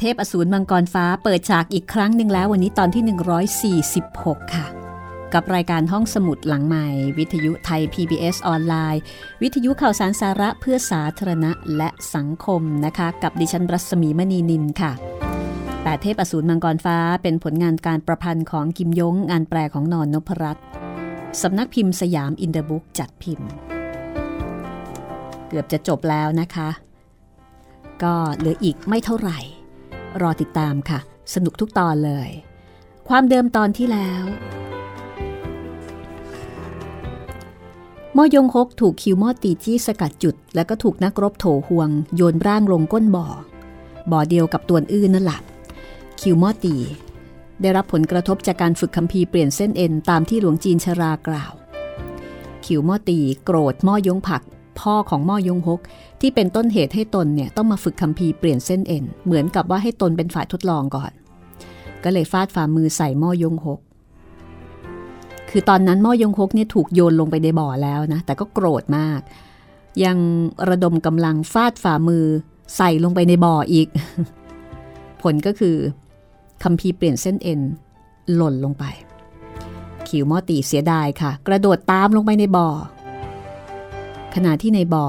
เทพอสูรมังกรฟ้าเปิดฉากอีกครั้งหนึ่งแล้ววันนี้ตอนที่ 146 ค่ะ กับรายการห้องสมุดหลังใหม่ วิทยุไทย PBS ออนไลน์ วิทยุข่าวสารสาระเพื่อสาธารณะและสังคมนะคะ กับดิฉันรัศมีมณีนิลค่ะแปดเทพอสูรมังกรฟ้าเป็นผลงานการประพันธ์ของกิมยงงานแปลของนอนนพรัตน์สำนักพิมพ์สยามอินเตอร์บุ๊กจัดพิมพ์ เกือบจะจบแล้วนะคะ ก็เหลืออีกไม่เท่าไหร่ รอติดตามค่ะ สนุกทุกตอนเลย ความเดิมตอนที่แล้วมอยงคกถูกคิวมอตีจี้สกัดจุด แล้วก็ถูกนักรบโถห่วง โยนร่างลงก้นบ่อ บ่อเดียวกับตัวอื่นนั่นแหละคิวมอตี ได้รับผลกระทบจากการฝึกคัมภีร์เปลี่ยนเส้นเอ็นตามที่หลวงจีนชรากล่าว คิวมอตีโกรธมอยงผัก พ่อของม่อยงฮกที่เป็นต้นเหตุให้ตนเนี่ยต้องมาฝึกคัมภีร์เปลี่ยนเส้นเอ็น เหมือนกับว่าให้ตนเป็นฝ่ายทดลองก่อน ก็เลยฟาดฝ่ามือใส่ม่อยงฮกคือตอนนั้นม่อยงฮกเนี่ยถูกโยนลงไปในบ่อแล้วนะ แต่ก็โกรธมาก ยังระดมกำลังฟาดฝ่ามือใส่ลงไปในบ่ออีก ผลก็คือคัมภีร์เปลี่ยนเส้นเอ็นหล่นลงไป ขิวมอตีเสียดายค่ะ กระโดดตามลงไปในบ่อ ขณะที่ในบ่อ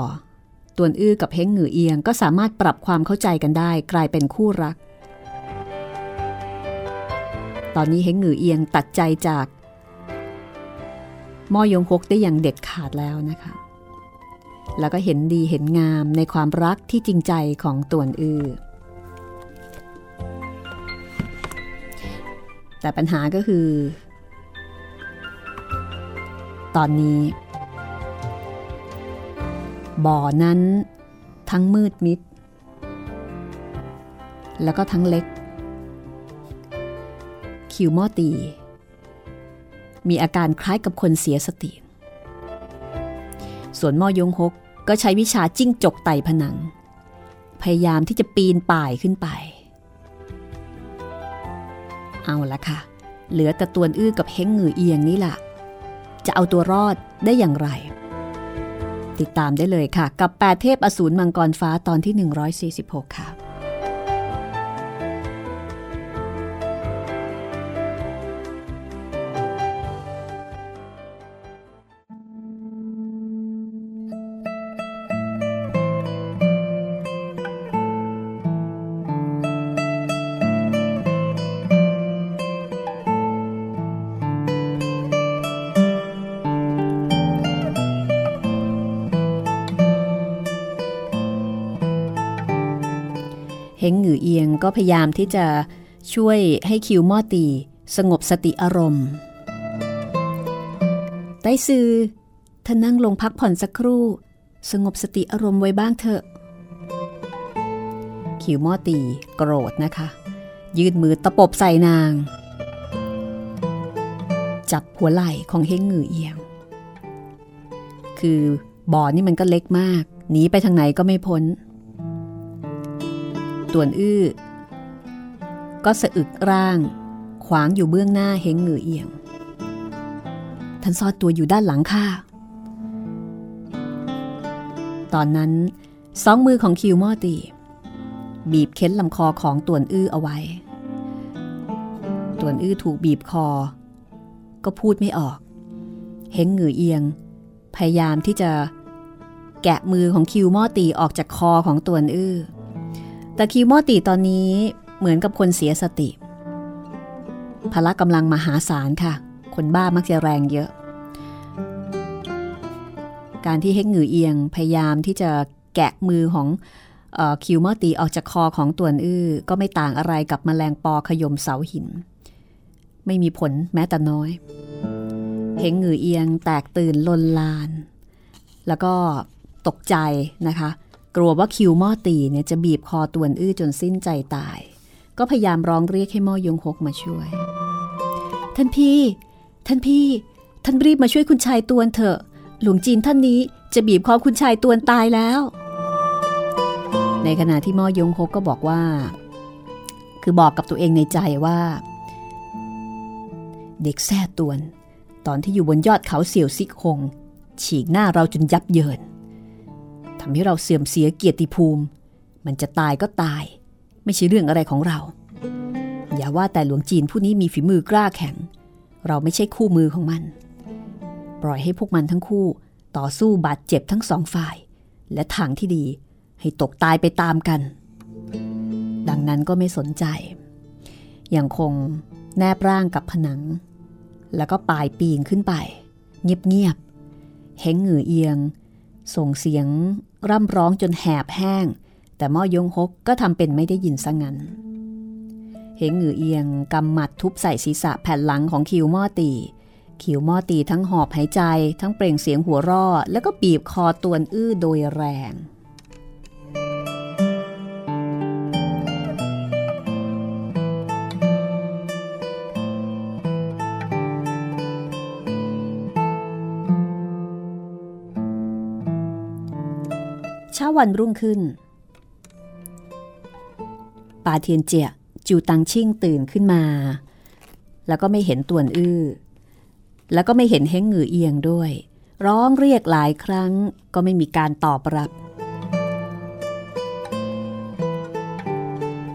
ตวนอื้อกับเฮงหงือเอียงก็สามารถปรับความเข้าใจกันได้กลายเป็นคู่รัก ตอนนี้เฮงหงือเอียงตัดใจจากมอยงฮกได้อย่างเด็ดขาดแล้วนะคะ แล้วก็เห็นดีเห็นงามในความรักที่จริงใจของตวนอือ แต่ปัญหาก็คือ ตอนนี้ บ่อนั้น ทั้งมืดมิด แล้วก็ทั้งเล็ก คิวมอตี มีอาการคล้ายกับคนเสียสติ ส่วนมอยงฮกก็ใช้วิชาจิ้งจกไต่ผนัง พยายามที่จะปีนป่ายขึ้นไป เอาละค่ะ เหลือแต่ตัวอื้อกับเฮงหงือเอียงนี่แหละจะเอาตัวรอดได้อย่างไร ติดตามได้เลยค่ะ กับแปดเทพอสูรมังกรฟ้าตอนที่ 146 ค่ะ ก็พยายามที่จะช่วยให้คิวมอตี สงบสติอารมณ์ไต้ซือท่านนั่งลงพักผ่อนสักครู่ สงบสติอารมณ์ไว้บ้างเถอะ คิวมอตีโกรธนะคะ ยืดมือตะปบใส่นาง จับหัวไหล่ของเฮงหงือเอียง คือบ่อนี่มันก็เล็กมาก หนีไปทางไหนก็ไม่พ้นต่วนอื้อ ก็สะอึกร่าง ขวางอยู่เบื้องหน้าเฮงเหงือเอียง ท่านซ่อนตัวอยู่ด้านหลังข้าตอนนั้นสองมือของคิวมอตี บีบเค้นลำคอของต่วนอื้อเอาไว้ ต่วนอื้อถูกบีบคอ ก็พูดไม่ออก เฮงเหงือเอียง พยายามที่จะแกะมือของคิวมอตีออกจากคอของต่วนอื้อแต่คิวมอตีตอนนี้ เหมือนกับคนเสียสติ พละกำลังมหาศาลค่ะ คนบ้ามักจะแรงเยอะ การที่เฮกหงือเอียงพยายามที่จะแกะมือของอคิวมอตีออกจากคอของตัวอื้อ ก็ไม่ต่างอะไรกับมแมลงปอขยมเสาหิน ไม่มีผลแม้แต่น้อย เฮงหงือเอียงแตกตื่นลนลาน แล้วก็ตกใจนะคะ กลัวว่าคิวม่อตีเนี่ยจะบีบคอตวนอื้อจนสิ้นใจตาย ก็พยายามร้องเรียกให้ม่อยงหกมาช่วย ท่านพี่ ท่านพี่ ท่านรีบมาช่วยคุณชายตวนเถอะ หลวงจีนท่านนี้จะบีบคอคุณชายตวนตายแล้ว ในขณะที่ม่อยงหกก็บอกว่า คือบอกกับตัวเองในใจว่า เด็กแท้ตวน ตอนที่อยู่บนยอดเขาเสี่ยวซิกหง ฉีกหน้าเราจนยับเยินทำให้เราเสื่อมเสียเกียรติภูมิ มันจะตายก็ตาย ไม่ใช่เรื่องอะไรของเรา อย่าว่าแต่หลวงจีนผู้นี้มีฝีมือกล้าแข็ง เราไม่ใช่คู่มือของมัน ปล่อยให้พวกมันทั้งคู่ ต่อสู้บาดเจ็บทั้งสองฝ่าย และทางที่ดี ให้ตกตายไปตามกัน ดังนั้นก็ไม่สนใจ ยังคงแนบร่างกับผนัง แล้วก็ปลายปีนขึ้นไป เงียบๆเฮงเหงือเอียง ส่งเสียงร่ำร้องจนแหบแห้ง แต่ม่อยงฮกก็ทำเป็นไม่ได้ยินซะงั้น เหงหือเอียงกำหมัดทุบใส่ศีรษะแผ่นหลังของคิวม่อตี คิวม่อตีทั้งหอบหายใจ ทั้งเปล่งเสียงหัวร่อ แล้วก็บีบคอตวนอื้อโดยแรงช้าวันรุ่งขึ้น ปาเทียนเจียจูตังชิ่งตื่นขึ้นมา แล้วก็ไม่เห็นตวนอื้อ แล้วก็ไม่เห็นเฮงหงือเอียงด้วย ร้องเรียกหลายครั้งก็ไม่มีการตอบรับ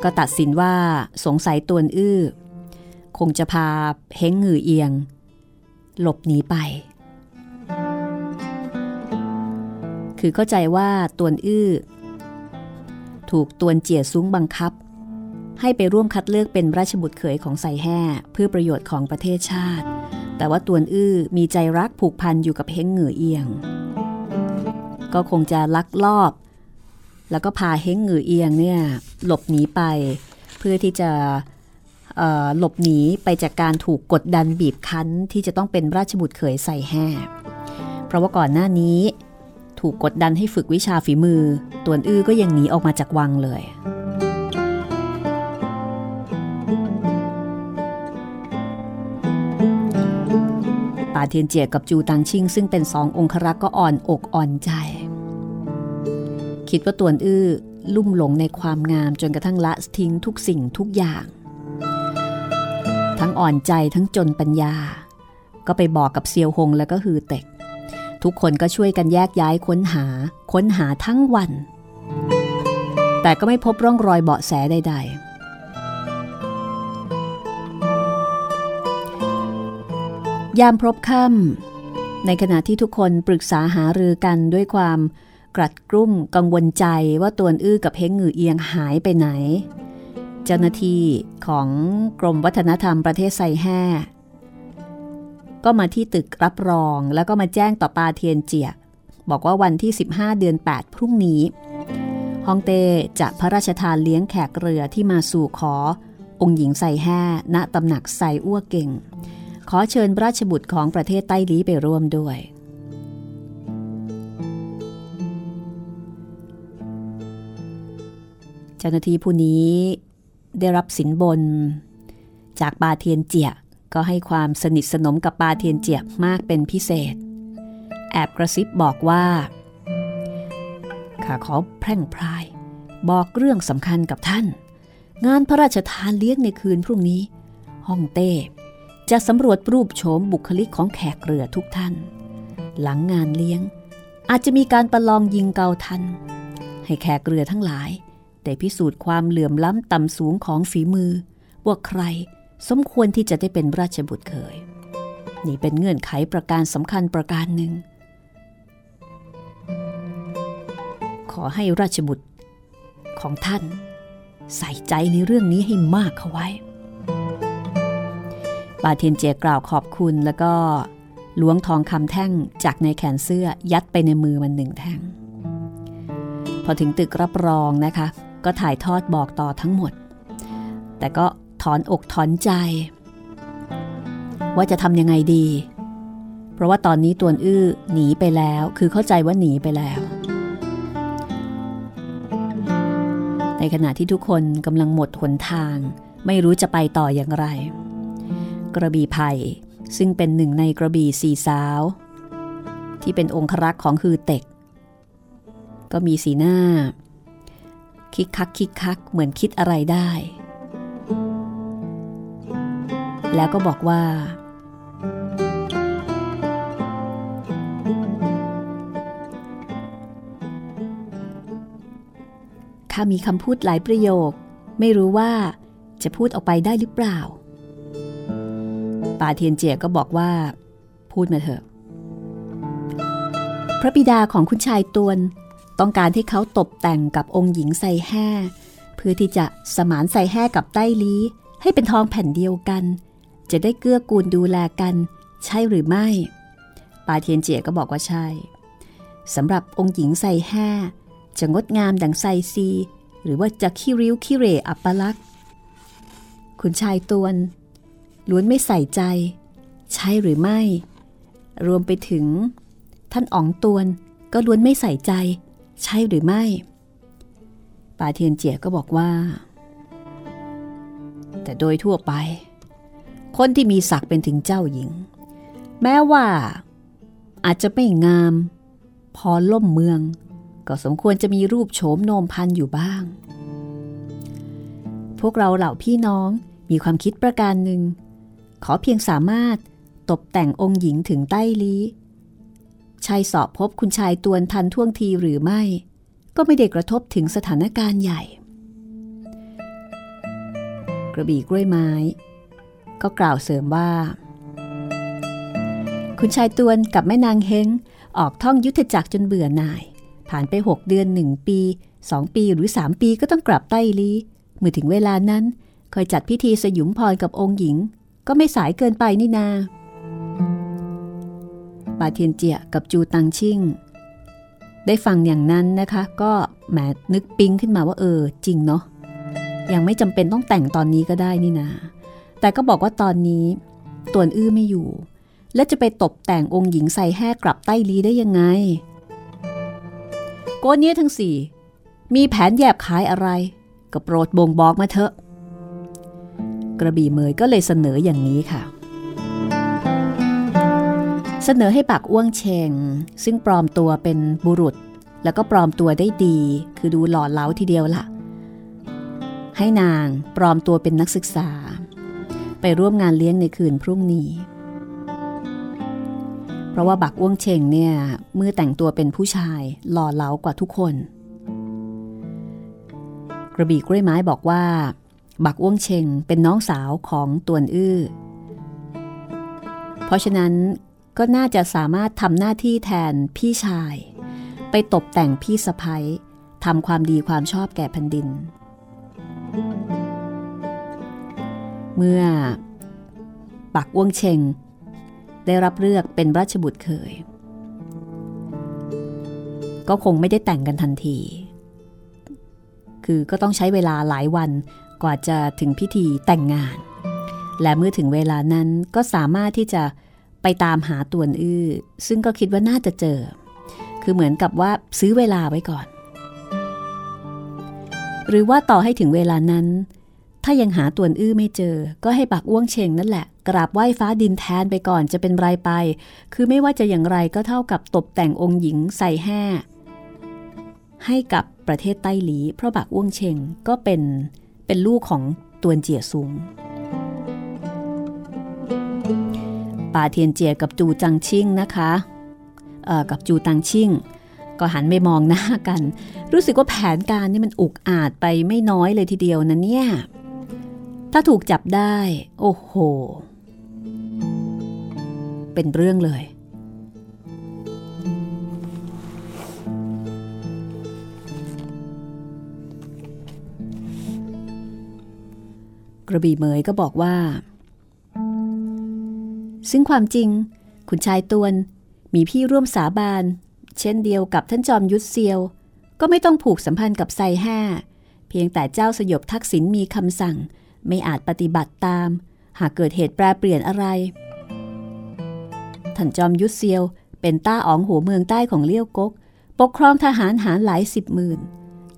ก็ตัดสินว่าสงสัยตวนอื้อ คงจะพาเฮงหงือเอียง หลบหนีไป คือเข้าใจว่าตวนอื้อ ถูกตวนเจียซุ้งบังคับ ให้ไปร่วมคัดเลือกเป็นราชบุตรเขยของไซแห่เพื่อประโยชน์ของประเทศชาติ แต่ว่าตวนอื้อมีใจรักผูกพันอยู่กับเฮงเหงือเอียง ก็คงจะลักลอบ แล้วก็พาเฮงเหงือเอียงเนี่ยหลบหนีไป เพื่อที่จะหลบหนีไปจากการถูกกดดันบีบคั้นที่จะต้องเป็นราชบุตรเขยใส่แห่เพราะว่าก่อนหน้านี้ ถูกกดดันให้ฝึกวิชาฝีมือ ตวนอื้อก็ยังหนีออกมาจากวังเลย ปาเทียนเจียกับจูตังชิงซึ่งเป็นสององครักษ์ก็อ่อนอกอ่อนใจ คิดว่าตวนอื้อลุ่มหลงในความงามจนกระทั่งละทิ้งทุกสิ่งทุกอย่าง ทั้งอ่อนใจทั้งจนปัญญา ก็ไปบอกกับเซียวหงแล้วก็ฮือเต็ก ทุกคนก็ช่วยกันแยกย้ายค้นหาค้นหาทั้งวัน แต่ก็ไม่พบร่องรอยเบาะแสใด ๆ ยามพบค่ำในขณะที่ทุกคนปรึกษาหารือกันด้วยความกรัดกรุ่มกังวลใจว่าตัวอื้อกับเฮงหงือเอียงหายไปไหน เจ้าหน้าที่ของกรมวัฒนธรรมประเทศไซแห่ก็มาที่ตึกรับรองแล้วก็มาแจ้งต่อปาเทียนเจียบอกว่าวันที่ 15 เดือน 8 พรุ่งนี้ฮองเต้จะพระราชทานเลี้ยงแขกเรือที่มาสู่ขอองค์หญิงใส่แห่ณตำหนักใส่อ้วเก่ง ขอเชิญราชบุตรของประเทศใต้ลี้ไปร่วมด้วย เจ้าหน้าที่ผู้นี้ได้รับสินบน จากปาเทียนเจียก็ให้ความสนิทสนมกับปาเทียนเจียมากเป็นพิเศษ แอบกระซิบบอกว่าข้าขอแพร่งพราย บอกเรื่องสำคัญกับท่าน งานพระราชทานเลี้ยงในคืนพรุ่งนี้ฮ่องเต้ จะสำรวจรูปโฉมบุคลิกของแขกเรือทุกท่าน หลังงานเลี้ยง อาจจะมีการประลองยิงเกาทัน ให้แขกเรือทั้งหลายได้พิสูจน์ความเหลื่อมล้ำต่ำสูงของฝีมือ ว่าใครสมควรที่จะได้เป็นราชบุตรเคย นี่เป็นเงื่อนไขประการสำคัญประการหนึ่ง ขอให้ราชบุตรของท่าน ใส่ใจในเรื่องนี้ให้มากเข้าไว้ บาเทียนเจกล่าวขอบคุณแล้วก็ล้วงทองคำแท่งจากในแขนเสื้อยัดไปในมือมันหนึ่งแท่ง พอถึงตึกรับรองนะคะ ก็ถ่ายทอดบอกต่อทั้งหมด แต่ก็ถอนอกถอนใจ ว่าจะทำยังไงดี เพราะว่าตอนนี้ตัวอื้อหนีไปแล้ว คือเข้าใจว่าหนีไปแล้ว ในขณะที่ทุกคนกำลังหมดหนทาง ไม่รู้จะไปต่ออย่างไร กระบี่ไผ่ซึ่งเป็นหนึ่งในกระบี่สี่สาว ที่เป็นองครักษ์ของฮือเต็ก ก็มีสีหน้า คิกคักคิกคักเหมือนคิดอะไรได้ แล้วก็บอกว่า ข้ามีคำพูดหลายประโยค ไม่รู้ว่าจะพูดออกไปได้หรือเปล่า ป่าเทียนเจียก็บอกว่า พูดมาเถอะ พระบิดาของคุณชายตวน ต้องการให้เขาตบแต่งกับองค์หญิงใส่แห่เพื่อที่จะสมานใส่แห่กับใต้ลีให้เป็นทองแผ่นเดียวกัน จะได้เกื้อกูลดูแลกัน ใช่หรือไม่ ปาเทียนเจียก็บอกว่าใช่สำหรับองค์หญิงใส่แห่จะงดงามดังไซซี หรือว่าจะขี้ริ้วขี้เรอัปลักษ์คุณชายตวน ล้วนไม่ใส่ใจ ใช่หรือไม่ รวมไปถึง ท่านอ๋องตวนก็ล้วนไม่ใส่ใจ ใช่หรือไม่ปาเทียนเจียก็บอกว่า แต่โดยทั่วไป คนที่มีศักดิ์เป็นถึงเจ้าหญิง แม้ว่า อาจจะไม่งาม พอล่มเมือง ก็สมควรจะมีรูปโฉมโนมพันอยู่บ้าง พวกเราเหล่าพี่น้องมีความคิดประการหนึ่ง ขอเพียงสามารถตกแต่งองค์หญิงถึงใต้ลี้ชายสอบพบคุณชายตวนทันท่วงทีหรือไม่ ก็ไม่ได้กระทบถึงสถานการณ์ใหญ่ กระบี่กล้วยไม้ ก็กล่าวเสริมว่า คุณชายตวนกับแม่นางเฮงออกท่องยุทธจักรจนเบื่อหน่าย ผ่านไป 6 เดือนหนึ่งปีสองปีหรือ 3 ปีก็ต้องกลับใต้ลีเมื่อถึงเวลานั้นคอยจัดพิธีสยุมพรกับองค์หญิง ก็ไม่สายเกินไปนี่นาปาเทียนเจียกับจูตังชิ่ง ได้ฟังอย่างนั้นนะคะ ก็แหมนึกปิ๊งขึ้นมาว่าเออ จริงเนาะยังไม่จำเป็นต้องแต่งตอนนี้ก็ได้นี่นะแต่ก็บอกว่าตอนนี้ ตวนอื้อไม่อยู่ และจะไปตบแต่งองค์หญิงใส่แห่กลับใต้ลีได้ยังไง โกเนี้ยทั้งสี่มีแผนแยบขายอะไร ก็โปรดบ่งบอกมาเถอะ กระบี่เมยก็เลยเสนออย่างนี้ค่ะ เสนอให้ปักอ้วงเชง ซึ่งปลอมตัวเป็นบุรุษ แล้วก็ปลอมตัวได้ดี คือดูหล่อเล้าทีเดียวละ่ะ ให้นางปลอมตัวเป็นนักศึกษา ไปร่วมงานเลี้ยงในคืนพรุ่งนี้ เพราะว่าบักอ้วงเชงเนี่ยเมื่อแต่งตัวเป็นผู้ชายหล่อเล้ากว่าทุกคน กระบี่กล้วยไม้บอกว่า บักอ้วงเชงเป็นน้องสาวของตวนอื้อ เพราะฉะนั้นก็น่าจะสามารถทำหน้าที่แทนพี่ชาย ไปตบแต่งพี่สะพ้ยทำความดีความชอบแก่แผ่นดิน เมื่อปักอ้วงเชงได้รับเลือกเป็นราชบุตรเคย ก็คงไม่ได้แต่งกันทันที คือก็ต้องใช้เวลาหลายวัน กว่าจะถึงพิธีแต่งงาน และเมื่อถึงเวลานั้นก็สามารถที่จะไปตามหาตวนอื้อ ซึ่งก็คิดว่าน่าจะเจอ คือเหมือนกับว่าซื้อเวลาไว้ก่อน หรือว่าต่อให้ถึงเวลานั้น ถ้ายังหาตวนอื้อไม่เจอ ก็ให้ปักอ้วงเชงนั่นแหละ กราบไหว้ฟ้าดินแทนไปก่อนจะเป็นไรไป คือไม่ว่าจะอย่างไรก็เท่ากับตกแต่งองค์หญิงใส่แห่ให้กับประเทศไต้หลี เพราะบักอ้วงเชงก็เป็น เป็นลูกของตวนเจียซุงป่าเทียนเจียกับจูจังชิ่งนะคะกับจูตังชิ่ง ก็หันไปมองหน้ากัน รู้สึกว่าแผนการนี่มันอุกอาจไปไม่น้อยเลยทีเดียวนะเนี่ย ถ้าถูกจับได้ โอ้โห เป็นเรื่องเลย กระบี่เหมยก็บอกว่า ซึ่งความจริง คุณชายตวนมีพี่ร่วมสาบาน เช่นเดียวกับท่านจอมยุทธเซียว ก็ไม่ต้องผูกสัมพันธ์กับไซแห่เพียงแต่เจ้าสยบทักษิณมีคำสั่ง ไม่อาจปฏิบัติตาม หากเกิดเหตุแปรเปลี่ยนอะไร ท่านจอมยุทธเซียว เป็นต้าอ๋องหัวเมืองใต้ของเลี้ยวกก ปกครองทหารหารหลายสิบหมื่น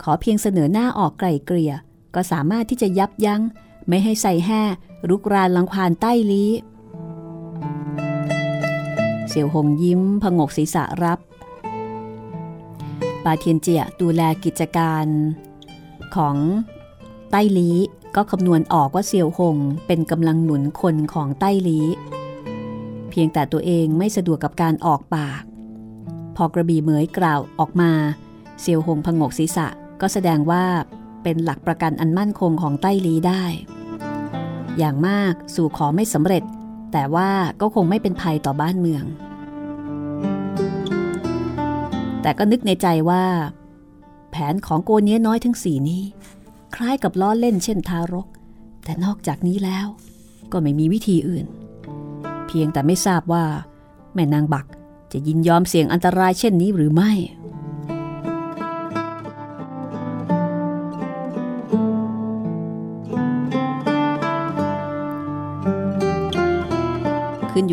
ขอเพียงเสนอหน้าออกไกลเกลี่ยก็สามารถที่จะยับยัง้ง ไม่ให้ใส่แห่รุกรานลังควานใต้ลี้ เสี่ยวหงยิ้มผงกศีรษะรับ ปาเทียนเจียดูแลกิจการของใต้ลีก็คำนวณออกว่าเสี่ยวหงเป็นกำลังหนุนคนของใต้ลีเพียงแต่ตัวเองไม่สะดวกกับการออกปาก พอกระบี่เหมยกล่าวออกมา เสี่ยวหงผงกศีรษะก็แสดงว่าเป็นหลักประกันอันมั่นคงของใต้ลีได้ อย่างมากสู่ขอไม่สำเร็จ แต่ว่าก็คงไม่เป็นภัยต่อบ้านเมือง แต่ก็นึกในใจว่า แผนของโกเนี้ยน้อยทั้งสี่นี้ คล้ายกับล้อเล่นเช่นทารก แต่นอกจากนี้แล้ว ก็ไม่มีวิธีอื่น เพียงแต่ไม่ทราบว่า แม่นางบักจะยินยอมเสี่ยงอันตรายเช่นนี้หรือไม่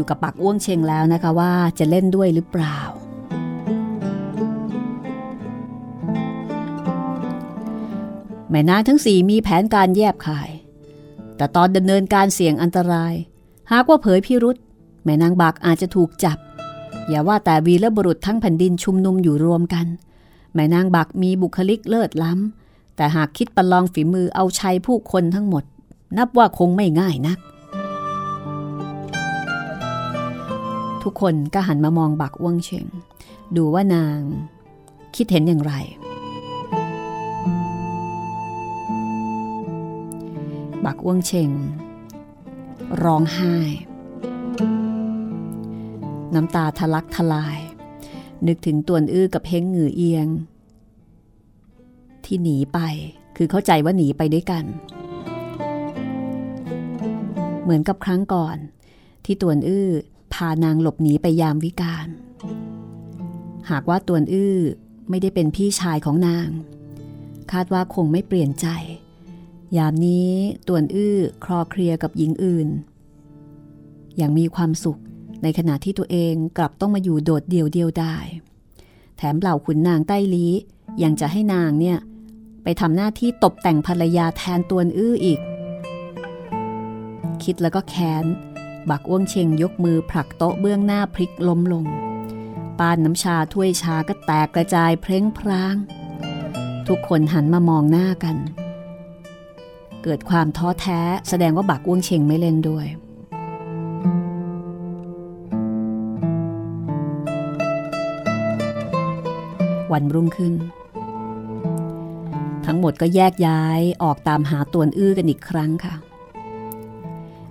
อยู่กับปักอ้วงเชงแล้วนะคะว่าจะเล่นด้วยหรือเปล่า แม่นางทั้งสี่มีแผนการแยบคาย แต่ตอนดำเนินการเสี่ยงอันตราย หากว่าเผยพิรุษแม่นางบักอาจจะถูกจับ อย่าว่าแต่วีและบุรุษทั้งแผ่นดินชุมนุมอยู่รวมกัน แม่นางบักมีบุคลิกเลิศล้ำแต่หากคิดประลองฝีมือเอาชัยผู้คนทั้งหมด นับว่าคงไม่ง่ายนัก ทุกคนก็หันมามองบักอ้วงเชงดูว่านางคิดเห็นอย่างไร บักอ้วงเชงร้องไห้ น้ำตาทะลักทลาย นึกถึงตวนอื้อกับเฮงหงือเอียง ที่หนีไปคือเข้าใจว่าหนีไปด้วยกัน เหมือนกับครั้งก่อน ที่ตวนอื้อ พานางหลบหนีไปยามวิกาล หากว่าตวนอื้อไม่ได้เป็นพี่ชายของนาง คาดว่าคงไม่เปลี่ยนใจ ยามนี้ตวนอื้อคลอเคลียกับหญิงอื่น อย่างมีความสุขในขณะที่ตัวเองกลับต้องมาอยู่โดดเดี่ยวเดียวได้ แถมเหล่าขุนนางใต้ลียังจะให้นางเนี่ยไปทำหน้าที่ตกแต่งภรรยาแทนตวนอื้ออีก คิดแล้วก็แค้น บักอ้วงเชงยกมือผลักโต๊ะเบื้องหน้าพลิกล้มลง ปานน้ำชาถ้วยชาก็แตกกระจายเพลงพราง ทุกคนหันมามองหน้ากัน เกิดความท้อแท้แสดงว่าบักอ้วงเชงไม่เล่นด้วยวันรุ่งขึ้น ทั้งหมดก็แยกย้ายออกตามหาตัวอื้อกันอีกครั้งค่ะ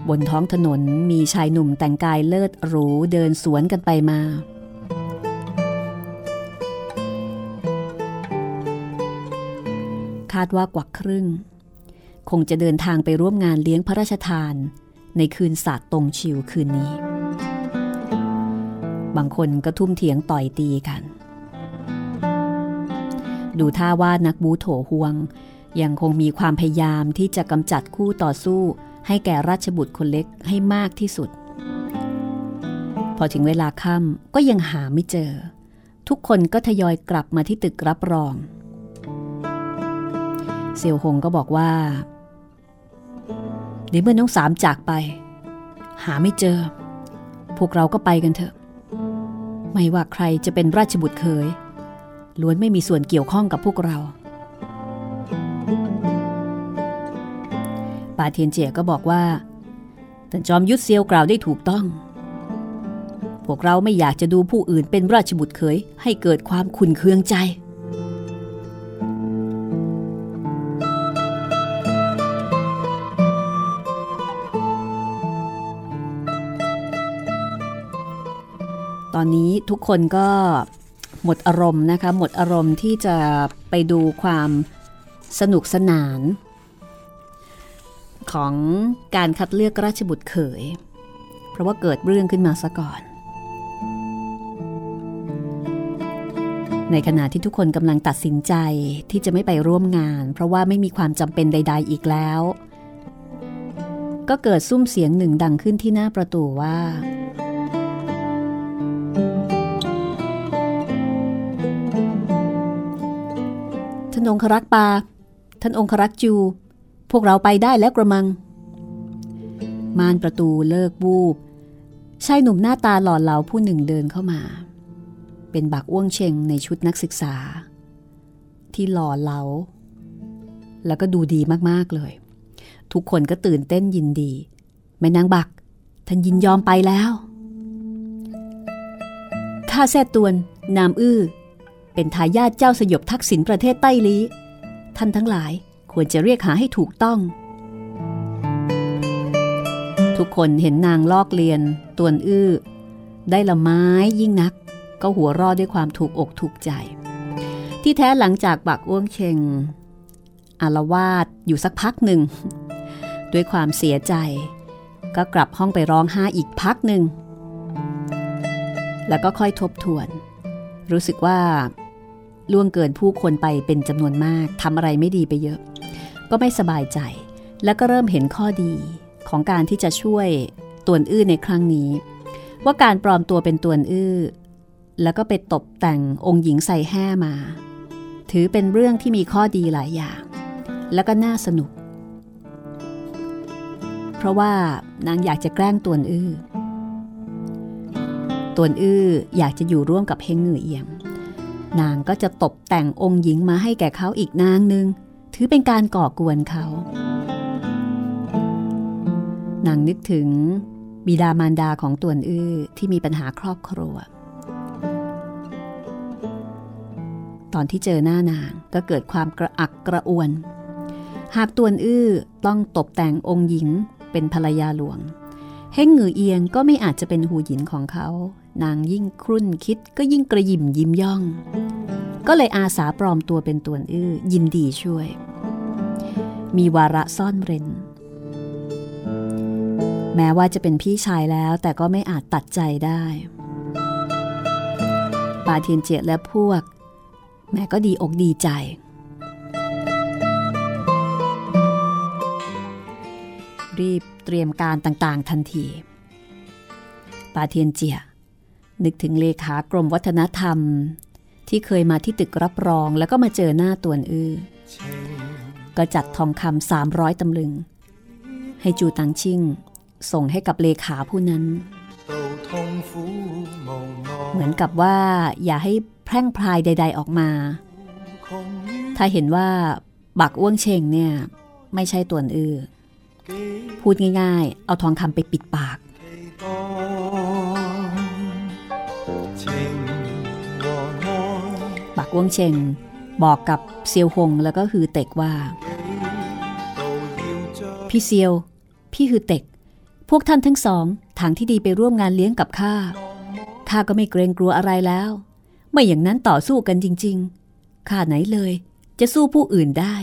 บนท้องถนนมีชายหนุ่มแต่งกายเลิศหรูเดินสวนกันไปมา คาดว่ากว่าครึ่ง คงจะเดินทางไปร่วมงานเลี้ยงพระราชทาน ในคืนศาสตร์ตรงชิวคืนนี้ บางคนก็ทุ่มเถียงต่อยตีกัน ดูท่าว่านักบูโถห่วง ยังคงมีความพยายามที่จะกำจัดคู่ต่อสู้ ให้แก่ราชบุตรคนเล็กให้มากที่สุด พอถึงเวลาค่ำก็ยังหาไม่เจอ ทุกคนก็ทยอยกลับมาที่ตึกรับรอง เซียวหงก็บอกว่าเดี๋ยวเมื่อน้องสามจากไป หาไม่เจอ พวกเราก็ไปกันเถอะ ไม่ว่าใครจะเป็นราชบุตรเคยล้วนไม่มีส่วนเกี่ยวข้องกับพวกเรา ปาเทียนเจียก็บอกว่าท่านจอมยุทธเซียวกล่าวได้ถูกต้อง พวกเราไม่อยากจะดูผู้อื่นเป็นราชบุตรเคยให้เกิดความขุนเคืองใจตอนนี้ทุกคนก็หมดอารมณ์นะคะ หมดอารมณ์ที่จะไปดูความสนุกสนาน ของการคัดเลือกราชบุตรเขย เพราะว่าเกิดเรื่องขึ้นมาซะก่อน ในขณะที่ทุกคนกำลังตัดสินใจที่จะไม่ไปร่วมงาน เพราะว่าไม่มีความจำเป็นใด ๆ อีกแล้ว ก็เกิดซุ้มเสียงหนึ่งดังขึ้นที่หน้าประตูว่า ท่านองครักษ์ปาท่านองครักษ์จู วกเราไปได้แล้วกระมัง มานประตูเลิกวูบชายหนุ่มหน้าตาหล่อเหลาผู้หนึ่งเดินเข้ามา เป็นบักอ้วงเชงในชุดนักศึกษา ที่หล่อเหลา แล้วก็ดูดีมากๆเลย ทุกคนก็ตื่นเต้นยินดีแม่นางบัก ท่านยินยอมไปแล้วข้าแซ่ตวน นามอื้อ เป็นทายาทเจ้าสยบทักษิณประเทศใต้ลี้ ท่านทั้งหลาย ควรจะเรียกหาให้ถูกต้อง ทุกคนเห็นนางลอกเลียนตวนอื้อ ได้ละไม้ยิ่งนัก ก็หัวรอดด้วยความถูกอกถูกใจ ที่แท้หลังจากบักอ้วงเชงอารวาดอยู่สักพักหนึ่ง ด้วยความเสียใจ ก็กลับห้องไปร้องไห้อีกพักหนึ่ง แล้วก็ค่อยทบทวน รู้สึกว่าล่วงเกินผู้คนไปเป็นจำนวนมากทำอะไรไม่ดีไปเยอะ ก็ไม่สบายใจ แล้วก็เริ่มเห็นข้อดีของการที่จะช่วยตวนอื้อในครั้งนี้ ว่าการปลอมตัวเป็นตวนอื้อ แล้วก็ไปตกแต่งองค์หญิงใส่แห่มา ถือเป็นเรื่องที่มีข้อดีหลายอย่าง แล้วก็น่าสนุก เพราะว่านางอยากจะแกล้งตวนอื้อตวนอื้ออยากจะอยู่ร่วมกับเฮงเหงือเอียง นางก็จะตกแต่งองค์หญิงมาให้แก่เขาอีกนางหนึ่ง ถือเป็นการก่อกวนเขา นางนึกถึงบิดามารดาของตวนอื้อที่มีปัญหาครอบครัว ตอนที่เจอหน้านางก็เกิดความกระอักกระอ่วน หากตวนอื้อต้องตกแต่งองค์หญิงเป็นภรรยาหลวงเฮงหงือเอียงก็ไม่อาจจะเป็นหูหยินของเขา นางยิ่งครุ่นคิดก็ยิ่งกระยิมยิ้มย่อง ก็เลยอาสาปลอมตัวเป็นตัวอื้อ ยินดีช่วย มีวาระซ่อนเร้น แม้ว่าจะเป็นพี่ชายแล้วแต่ก็ไม่อาจตัดใจได้ปาเทียนเจียและพวก แม่ก็ดีอกดีใจ รีบเตรียมการต่างๆทันที ปาเทียนเจีย นึกถึงเลขากรมวัฒนธรรม ที่เคยมาที่ตึกรับรองแล้วก็มาเจอหน้าตวนอื้อก็จัดทองคำสามร้อยตำลึง ให้จูตังชิ่ง ส่งให้กับเลขาผู้นั้น เหมือนกับว่าอย่าให้แพร่งพรายใด ๆออกมา ถ้าเห็นว่าบักอ้วงเชงเนี่ย ไม่ใช่ตัวอื้อพูดง่ายๆ เอาทองคำไปปิดปาก กวงเชงบอกกับเซียวหงแล้วก็ฮือเต็กว่า พี่เซียว พี่ฮือเต็ก พวกท่านทั้งสองทางที่ดีไปร่วมงานเลี้ยงกับข้าข้าก็ไม่เกรงกลัวอะไรแล้ว ไม่อย่างนั้นต่อสู้กันจริง ๆข้าไหนเลย จะสู้ผู้อื่นได้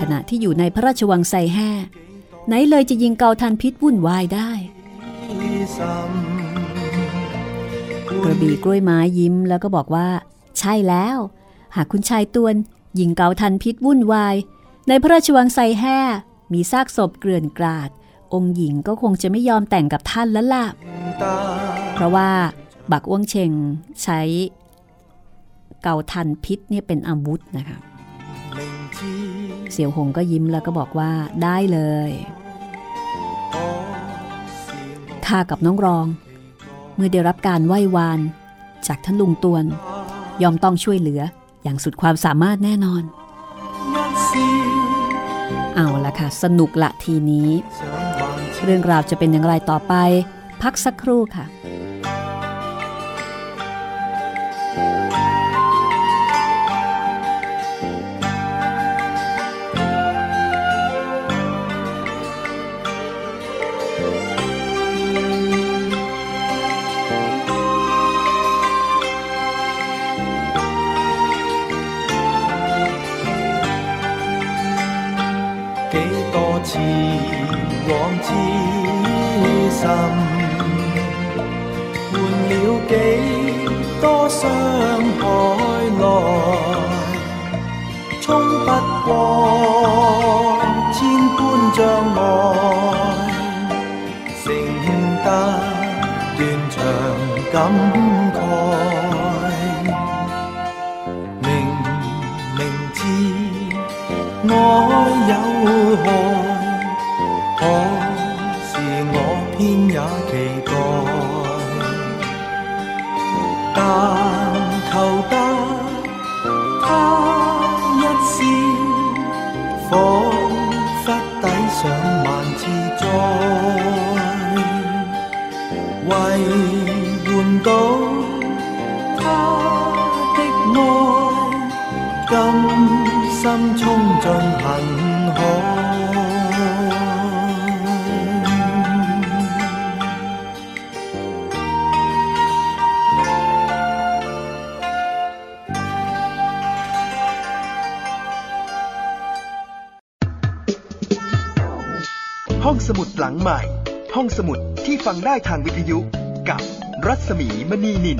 ขณะที่อยู่ในพระราชวังไซแห่ไหนเลยจะยิงเกาทันพิษวุ่นวายได้กระบี่กล้วยไม้ยิ้มแล้วก็บอกว่า ใช่แล้ว หากคุณชายตวนยิงเกาทันพิษวุ่นวาย ในพระราชวังไซแห่มีซากศพเกลื่อนกราด องค์หญิงก็คงจะไม่ยอมแต่งกับท่านแล้วล่ะ เพราะว่าบักอ้วงเชงใช้เกาทันพิษเนี่ยเป็นอาวุธนะคะเสี่ยวหงก็ยิ้มแล้วก็บอกว่าได้เลยข้ากับน้องรอง เมื่อได้รับการไหว้วาน จากท่านลุงตวน ยอมต้องช่วยเหลืออย่างสุดความสามารถแน่นอน เอาละค่ะ สนุกละทีนี้ เรื่องราวจะเป็นอย่างไรต่อไป พักสักครู่ค่ะ 痴心换了几多伤痛来，冲不过千般障碍，承得断肠感。心冲进恨海。ห้องสมุดหลังใหม่ ห้องสมุดที่ฟังได้ทางวิทยุกับรัศมีมณีนิน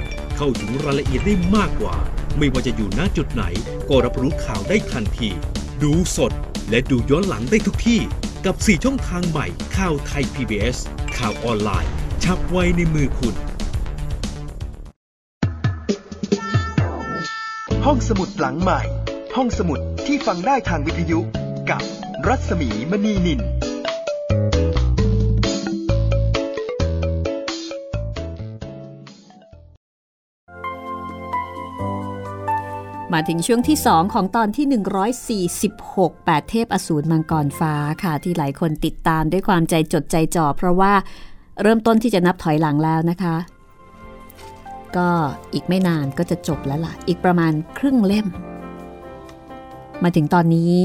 เข้าถึงรายละเอียดได้มากกว่า ไม่ว่าจะอยู่ณจุดไหน ก็รับรู้ข่าวได้ทันที ดูสดและดูย้อนหลังได้ทุกที่ กับ 4 ช่องทางใหม่ข่าวไทย PBS ข่าวออนไลน์ ชับไว้ในมือคุณ ห้องสมุดหลังใหม่ ห้องสมุดที่ฟังได้ทางวิทยุ กับรัศมีมณีนิน มาถึงช่วงที่ 2 ของตอนที่ 146 8 เทพอสูรมังกรฟ้าค่ะ ที่หลายคนติดตามด้วยความใจจดใจจ่อเพราะว่าเริ่มต้นที่จะนับถอยหลังแล้วนะคะ ก็อีกไม่นานก็จะจบแล้วล่ะ อีกประมาณครึ่งเล่ม มาถึงตอนนี้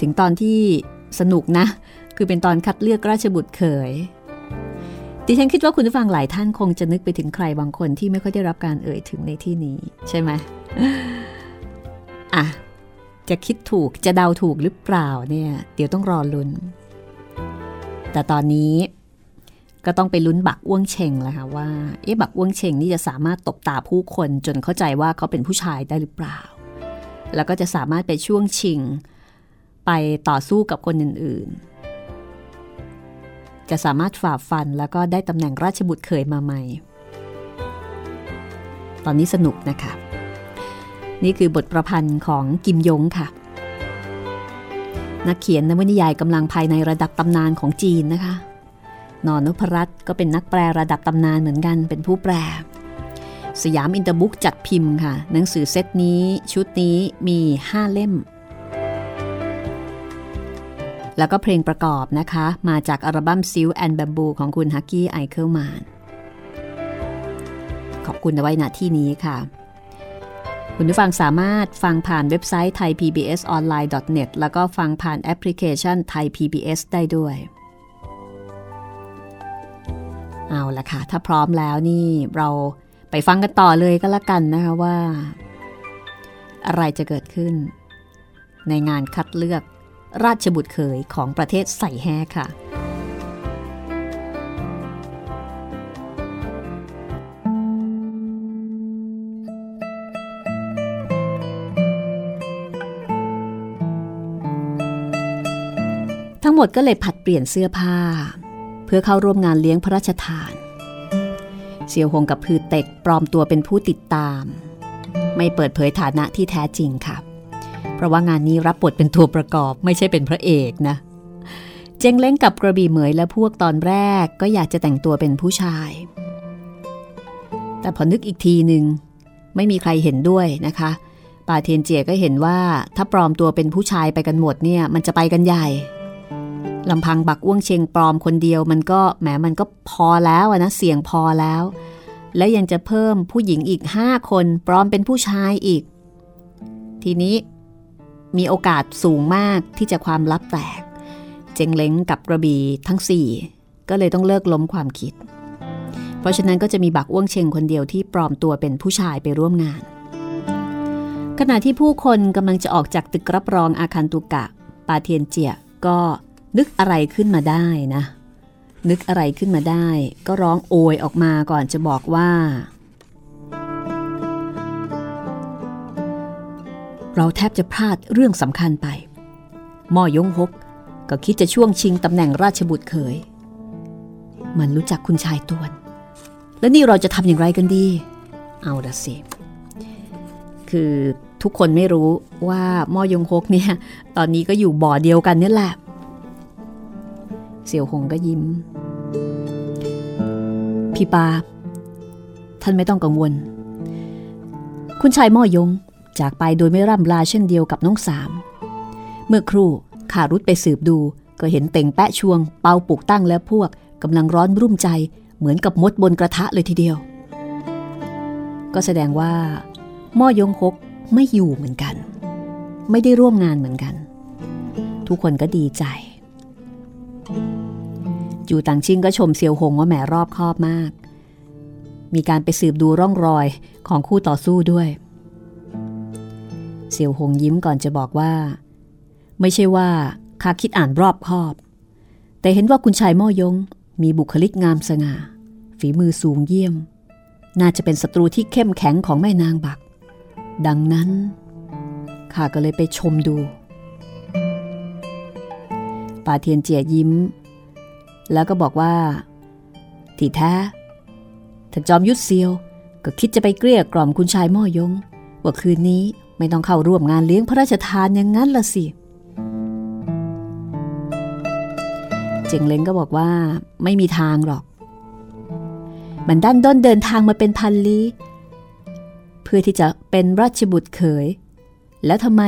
ถึงตอนที่สนุกนะ คือเป็นตอนคัดเลือกราชบุตรเขย ดิฉันคิดว่าคุณผู้ฟังหลายท่านคงจะนึกไปถึงใครบางคนที่ไม่ค่อยได้รับการเอ่ยถึงในที่นี้ ใช่ไหมอะจะคิดถูกจะเดาถูกหรือเปล่าเนี่ย เดี๋ยวต้องรอลุ้น แต่ตอนนี้ก็ต้องไปลุ้นบักอ้วงเชงแล้วค่ะว่า เอ๊ะบักอ้วงเชงนี่จะสามารถตบตาผู้คนจนเข้าใจว่าเขาเป็นผู้ชายได้หรือเปล่า แล้วก็จะสามารถไปช่วงชิง ไปต่อสู้กับคนอื่นๆ จะสามารถฝ่าฟันแล้วก็ได้ตำแหน่งราชบุตรเขยมาใหม่ ตอนนี้สนุกนะคะ นี่คือบทประพันธ์ของกิมยงค่ะ นักเขียนนวนิยายกำลังภายในระดับตำนานของจีนนะคะ นอนนพรัตน์ก็เป็นนักแปลระดับตำนานเหมือนกัน เป็นผู้แปล สยามอินเตอร์บุ๊กจัดพิมพ์ค่ะ หนังสือเซตนี้ชุดนี้มี 5 เล่ม แล้วก็เพลงประกอบนะคะ มาจากอัลบั้มซิลแอนด์บัมบูของคุณฮักกี้ไอเคิลมานขอบคุณเอาไว้ณที่นี้ค่ะ คุณผู้ฟังสามารถฟังผ่านเว็บไซต์ thaipbsonline.net แล้วก็ฟังผ่านแอปพลิเคชัน Thai PBS ได้ด้วย เอาละค่ะ ถ้าพร้อมแล้วนี่เราไปฟังกันต่อเลยก็แล้วกันนะคะว่า อะไรจะเกิดขึ้น ในงานคัดเลือก ราชบุตรเขยของประเทศใส่แฮค่ะทั้งหมดก็เลยผัดเปลี่ยนเสื้อผ้า เพื่อเข้าร่วมงานเลี้ยงพระราชทานเสียวหงกับพือเต็กปลอมตัวเป็นผู้ติดตาม ไม่เปิดเผยฐานะที่แท้จริงค่ะ เพราะว่างานนี้รับบทเป็นตัวประกอบไม่ใช่เป็นพระเอกนะ เจงเล้งกับกระบี่เหมยและพวกตอนแรกก็อยากจะแต่งตัวเป็นผู้ชาย แต่พอนึกอีกทีหนึ่งไม่มีใครเห็นด้วยนะคะป่าเทียนเจียก็เห็นว่าถ้าปลอมตัวเป็นผู้ชายไปกันหมดเนี่ยมันจะไปกันใหญ่ลำพังบักอ้วงเชงปลอมคนเดียวมันก็แหมมันก็พอแล้วนะเสี่ยงพอแล้ว และยังจะเพิ่มผู้หญิงอีกห้าคนปลอมเป็นผู้ชายอีก ทีนี้ มีโอกาสสูงมากที่จะความลับแตก เจงเล้งกับกระบี่ทั้งสี่ก็เลยต้องเลิกล้มความคิด เพราะฉะนั้นก็จะมีบักอ้วงเชงคนเดียวที่ปลอมตัวเป็นผู้ชายไปร่วมงาน ขณะที่ผู้คนกำลังจะออกจากตึกรับรองอาคารตุกะ ปาเทียนเจียก็นึกอะไรขึ้นมาได้นะ นึกอะไรขึ้นมาได้ ก็ร้องโอยออกมาก่อนจะบอกว่า เราแทบจะพลาดเรื่องสำคัญไปม่อยงฮกก็คิดจะช่วงชิงตำแหน่งราชบุตรเขย มันรู้จักคุณชายตวน แล้วนี่เราจะทำอย่างไรกันดี เอาละสิ คือทุกคนไม่รู้ว่าม่อยงฮกเนี่ย ตอนนี้ก็อยู่บ่อเดียวกันนี่แหละ เสี่ยวหงก็ยิ้ม พี่ปา ท่านไม่ต้องกังวล คุณชายม่อยง จากไปโดยไม่ร่ำลาเช่นเดียวกับน้องสาม เมื่อครู่ข้ารุดไปสืบดู ก็เห็นเต่งแปะชวง เปาปลูกตั้งและพวกกำลังร้อนรุ่มใจเหมือนกับมดบนกระทะเลยทีเดียว ก็แสดงว่าม่อยงฮกไม่อยู่เหมือนกัน ไม่ได้ร่วมงานเหมือนกัน ทุกคนก็ดีใจ จูต่างชิงก็ชมเซียวหงว่าแหมรอบคอบมาก มีการไปสืบดูร่องรอยของคู่ต่อสู้ด้วย เซียวหงยิ้มก่อนจะบอกว่า ไม่ใช่ว่าข้าคิดอ่านรอบคอบ แต่เห็นว่าคุณชายม่อยง มีบุคลิกงามสง่า ฝีมือสูงเยี่ยม น่าจะเป็นศัตรูที่เข้มแข็งของแม่นางบัก ดังนั้นข้าก็เลยไปชมดูปาเทียนเจียยิ้ม แล้วก็บอกว่า ที่แท้ท่านจอมยุทธเซียว ก็คิดจะไปเกลี้ยกล่อมคุณชายม่อยง ว่าคืนนี้ ไม่ต้องเข้าร่วมงานเลี้ยงพระราชทานอย่างนั้นละสิ เจงเล้งก็บอกว่าไม่มีทางหรอก มันด้านด้นเดินทางมาเป็นพันลี้ เพื่อที่จะเป็นราชบุตรเขย แล้วทำไม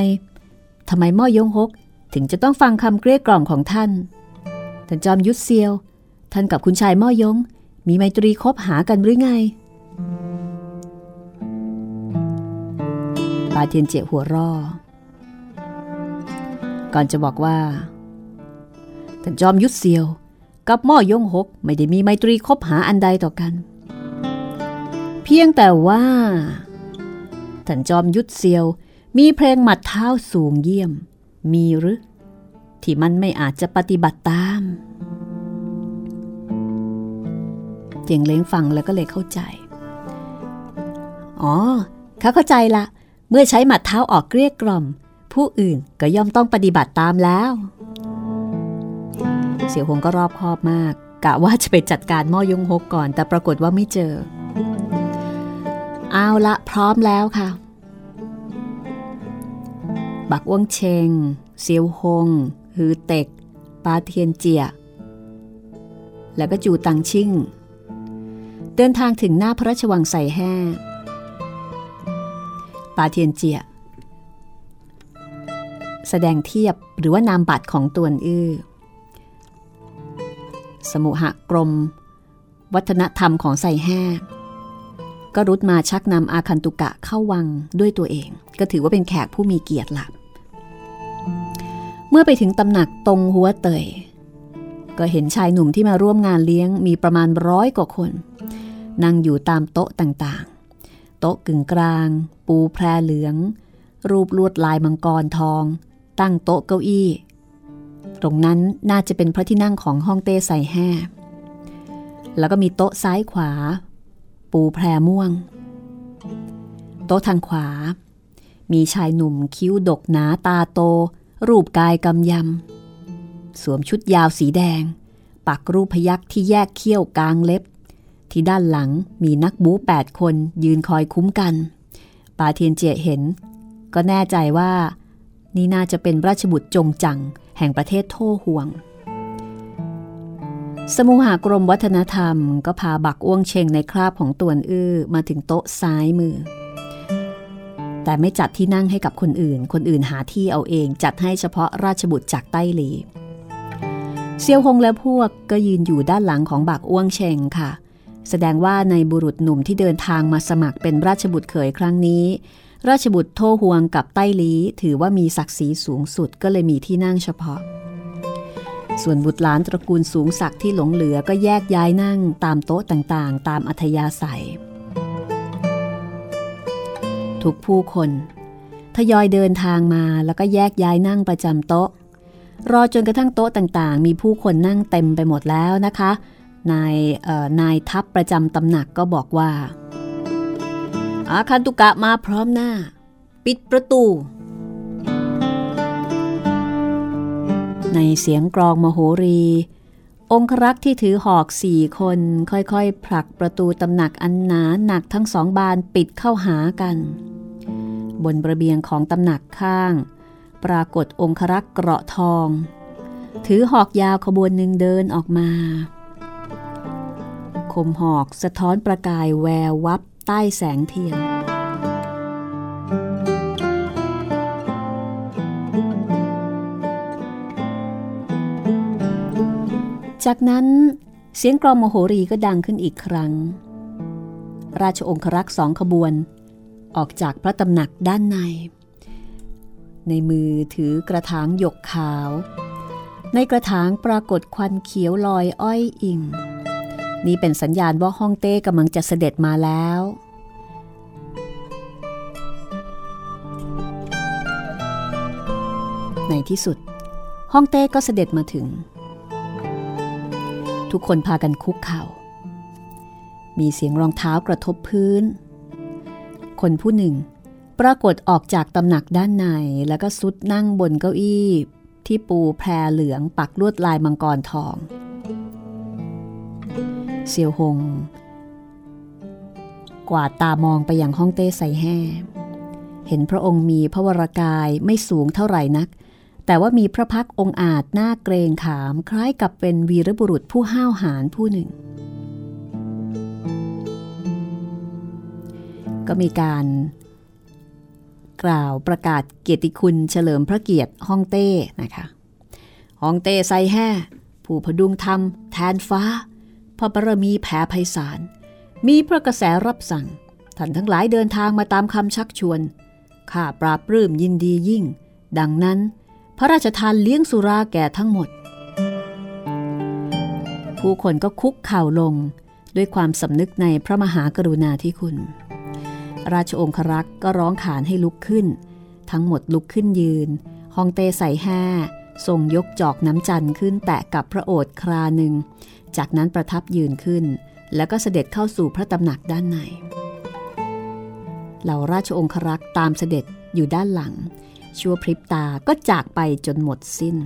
ทำไมม่อยงฮกถึงจะต้องฟังคำเกลี้ยกล่อมของท่านท่านจอมยุทธเซียว ท่านกับคุณชายม่อยง มีไมตรีคบหากันหรือไง ปาเทียนเจหัวรอก่อนจะบอกว่าท่านจอมยุทธเซียว กับม่อยงหกไม่ได้มีไมตรีคบหาอันใดต่อกัน เพียงแต่ว่าท่านจอมยุทธเซียว มีเพลงหมัดเท้าสูงเยี่ยม มีหรือที่มันไม่อาจจะปฏิบัติตามเจียงเล้งฟังแล้วก็เลยเข้าใจ อ๋อ เขาเข้าใจละ เมื่อใช้หมัดเท้าออกเกลี้ยกล่อม ผู้อื่นก็ย่อมต้องปฏิบัติตามแล้ว เสี่ยวหงก็รอบคอบมาก กะว่าจะไปจัดการม่อยงฮกก่อน แต่ปรากฏว่าไม่เจอ เอาละพร้อมแล้วค่ะ บักอ้วงเชง เซียวหงฮือเต็ก ปาเทียนเจีย แล้วก็จูตังชิ่ง เดินทางถึงหน้าพระราชวังใส่แห่ ปาเทียนเจีย แสดงเทียบหรือว่านามบัตรของตวนอื้อ สมุหกรม วัฒนธรรมของใส่แห่ก็รุดมาชักนำอาคันตุกะเข้าวังด้วยตัวเอง ก็ถือว่าเป็นแขกผู้มีเกียรติหลักเมื่อไปถึงตำหนักตรงหัวเตย ก็เห็นชายหนุ่มที่มาร่วมงานเลี้ยงมีประมาณร้อยกว่าคน นั่งอยู่ตามโต๊ะต่าง โต๊ะกึ่งกลาง ปูแพรเหลือง รูปลวดลายมังกรทอง ตั้งโต๊ะเก้าอี้ ตรงนั้นน่าจะเป็นพระที่นั่งของห้องเต้ใส่แห่แล้วก็มีโต๊ะซ้ายขวา ปูแพรม่วง โต๊ะทางขวา มีชายหนุ่มคิ้วดกหนาตาโต รูปกายกำยำ สวมชุดยาวสีแดง ปักรูปพยักที่แยกเขี้ยวกลางเล็บ ที่ด้านหลังมีนักบู๊แปดคนยืนคอยคุ้มกัน ปาเทียนเจียเห็น ก็แน่ใจว่า นี่น่าจะเป็นราชบุตรจงจัง แห่งประเทศโทห่วง สมุหากรมวัฒนธรรม ก็พาบักอ้วงเชงในคราบของตวนอื้อมาถึงโต๊ะซ้ายมือ แต่ไม่จัดที่นั่งให้กับคนอื่น คนอื่นหาที่เอาเองจัดให้เฉพาะราชบุตรจากใต้หลีเซียวฮงและพวกก็ยืนอยู่ด้านหลังของบักอ้วงเชงค่ะ แสดงว่าในบุรุษหนุ่มที่เดินทางมาสมัครเป็นราชบุตรเขยครั้งนี้ ราชบุตรโทห่วงกับใต้ลีถือว่ามีศักดิ์ศรีสูงสุดก็เลยมีที่นั่งเฉพาะ ส่วนบุตรหลานตระกูลสูงศักดิ์ที่หลงเหลือก็แยกย้ายนั่งตามโต๊ะต่างๆ ตามอัธยาศัย ทุกผู้คนทยอยเดินทางมาแล้วก็แยกย้ายนั่งประจำโต๊ะ รอจนกระทั่งโต๊ะต่างๆ มีผู้คนนั่งเต็มไปหมดแล้วนะคะ นายนายทัพประจำตำหนักก็บอกว่าอาคันตุกะมาพร้อมหน้า ปิดประตู ในเสียงกรองมโหรี องครักษ์ที่ถือหอกสี่คนค่อยๆ ผลักประตูตำหนักอันหนาหนักทั้งสองบานปิดเข้าหากัน บนระเบียงของตำหนักข้าง ปรากฏองครักษ์เกราะทอง ถือหอกยาวขบวนหนึ่งเดินออกมา คมหอกสะท้อนประกายแวววับใต้แสงเทียน จากนั้นเสียงกรองโมโหรีก็ดังขึ้นอีกครั้ง ราชองครักษ์สองขบวน ออกจากพระตำหนักด้านใน ในมือถือกระถางหยกขาว ในกระถางปรากฏควันเขียวลอยอ้อยอิง นี่เป็นสัญญาณว่าฮ่องเต้กำลังจะเสด็จมาแล้ว ในที่สุดฮ่องเต้ก็เสด็จมาถึง ทุกคนพากันคุกเข่า มีเสียงรองเท้ากระทบพื้น คนผู้หนึ่งปรากฏออกจากตำหนักด้านในแล้วก็ซุดนั่งบนเก้าอี้ ที่ปูแพรเหลืองปักลวดลายมังกรทอง เซียวหง กวาดตามองไปยังห้องเต้ใส่แห่เห็นพระองค์มีพระวรากายไม่สูงเท่าไหร่นัก แต่ว่ามีพระพักองอาจหน้าเกรงขามคล้ายกับเป็นวีรบุรุษผู้ห้าวหาญผู้หนึ่ง ก็มีการกล่าวประกาศเกียรติคุณเฉลิมพระเกียรติฮ่องเต้นะคะฮ่องเต้ไซแห่ผู้พดุงธรรม แทนฟ้า พระบารมีแผ่ไพศาล มีพระกระแสรับสั่ง ท่านทั้งหลายเดินทางมาตามคำชักชวน ข้าปราบปลื้มยินดียิ่ง ดังนั้น พระราชทานเลี้ยงสุราแก่ทั้งหมด ผู้คนก็คุกเข่าลงด้วยความสำนึกในพระมหากรุณาธิคุณ ราชองครักษ์ก็ร้องขานให้ลุกขึ้น ทั้งหมดลุกขึ้นยืน ฮองเตใส่แห่ทรงยกจอกน้ำจันทร์ขึ้นแตะกับพระโอษฐ์คราหนึ่ง จากนั้นประทับยืนขึ้น แล้วก็เสด็จเข้าสู่พระตำหนักด้านใน เหล่าราชองครักษ์ตามเสด็จอยู่ด้านหลัง ชั่วพริบตาก็จากไปจนหมดสิ้น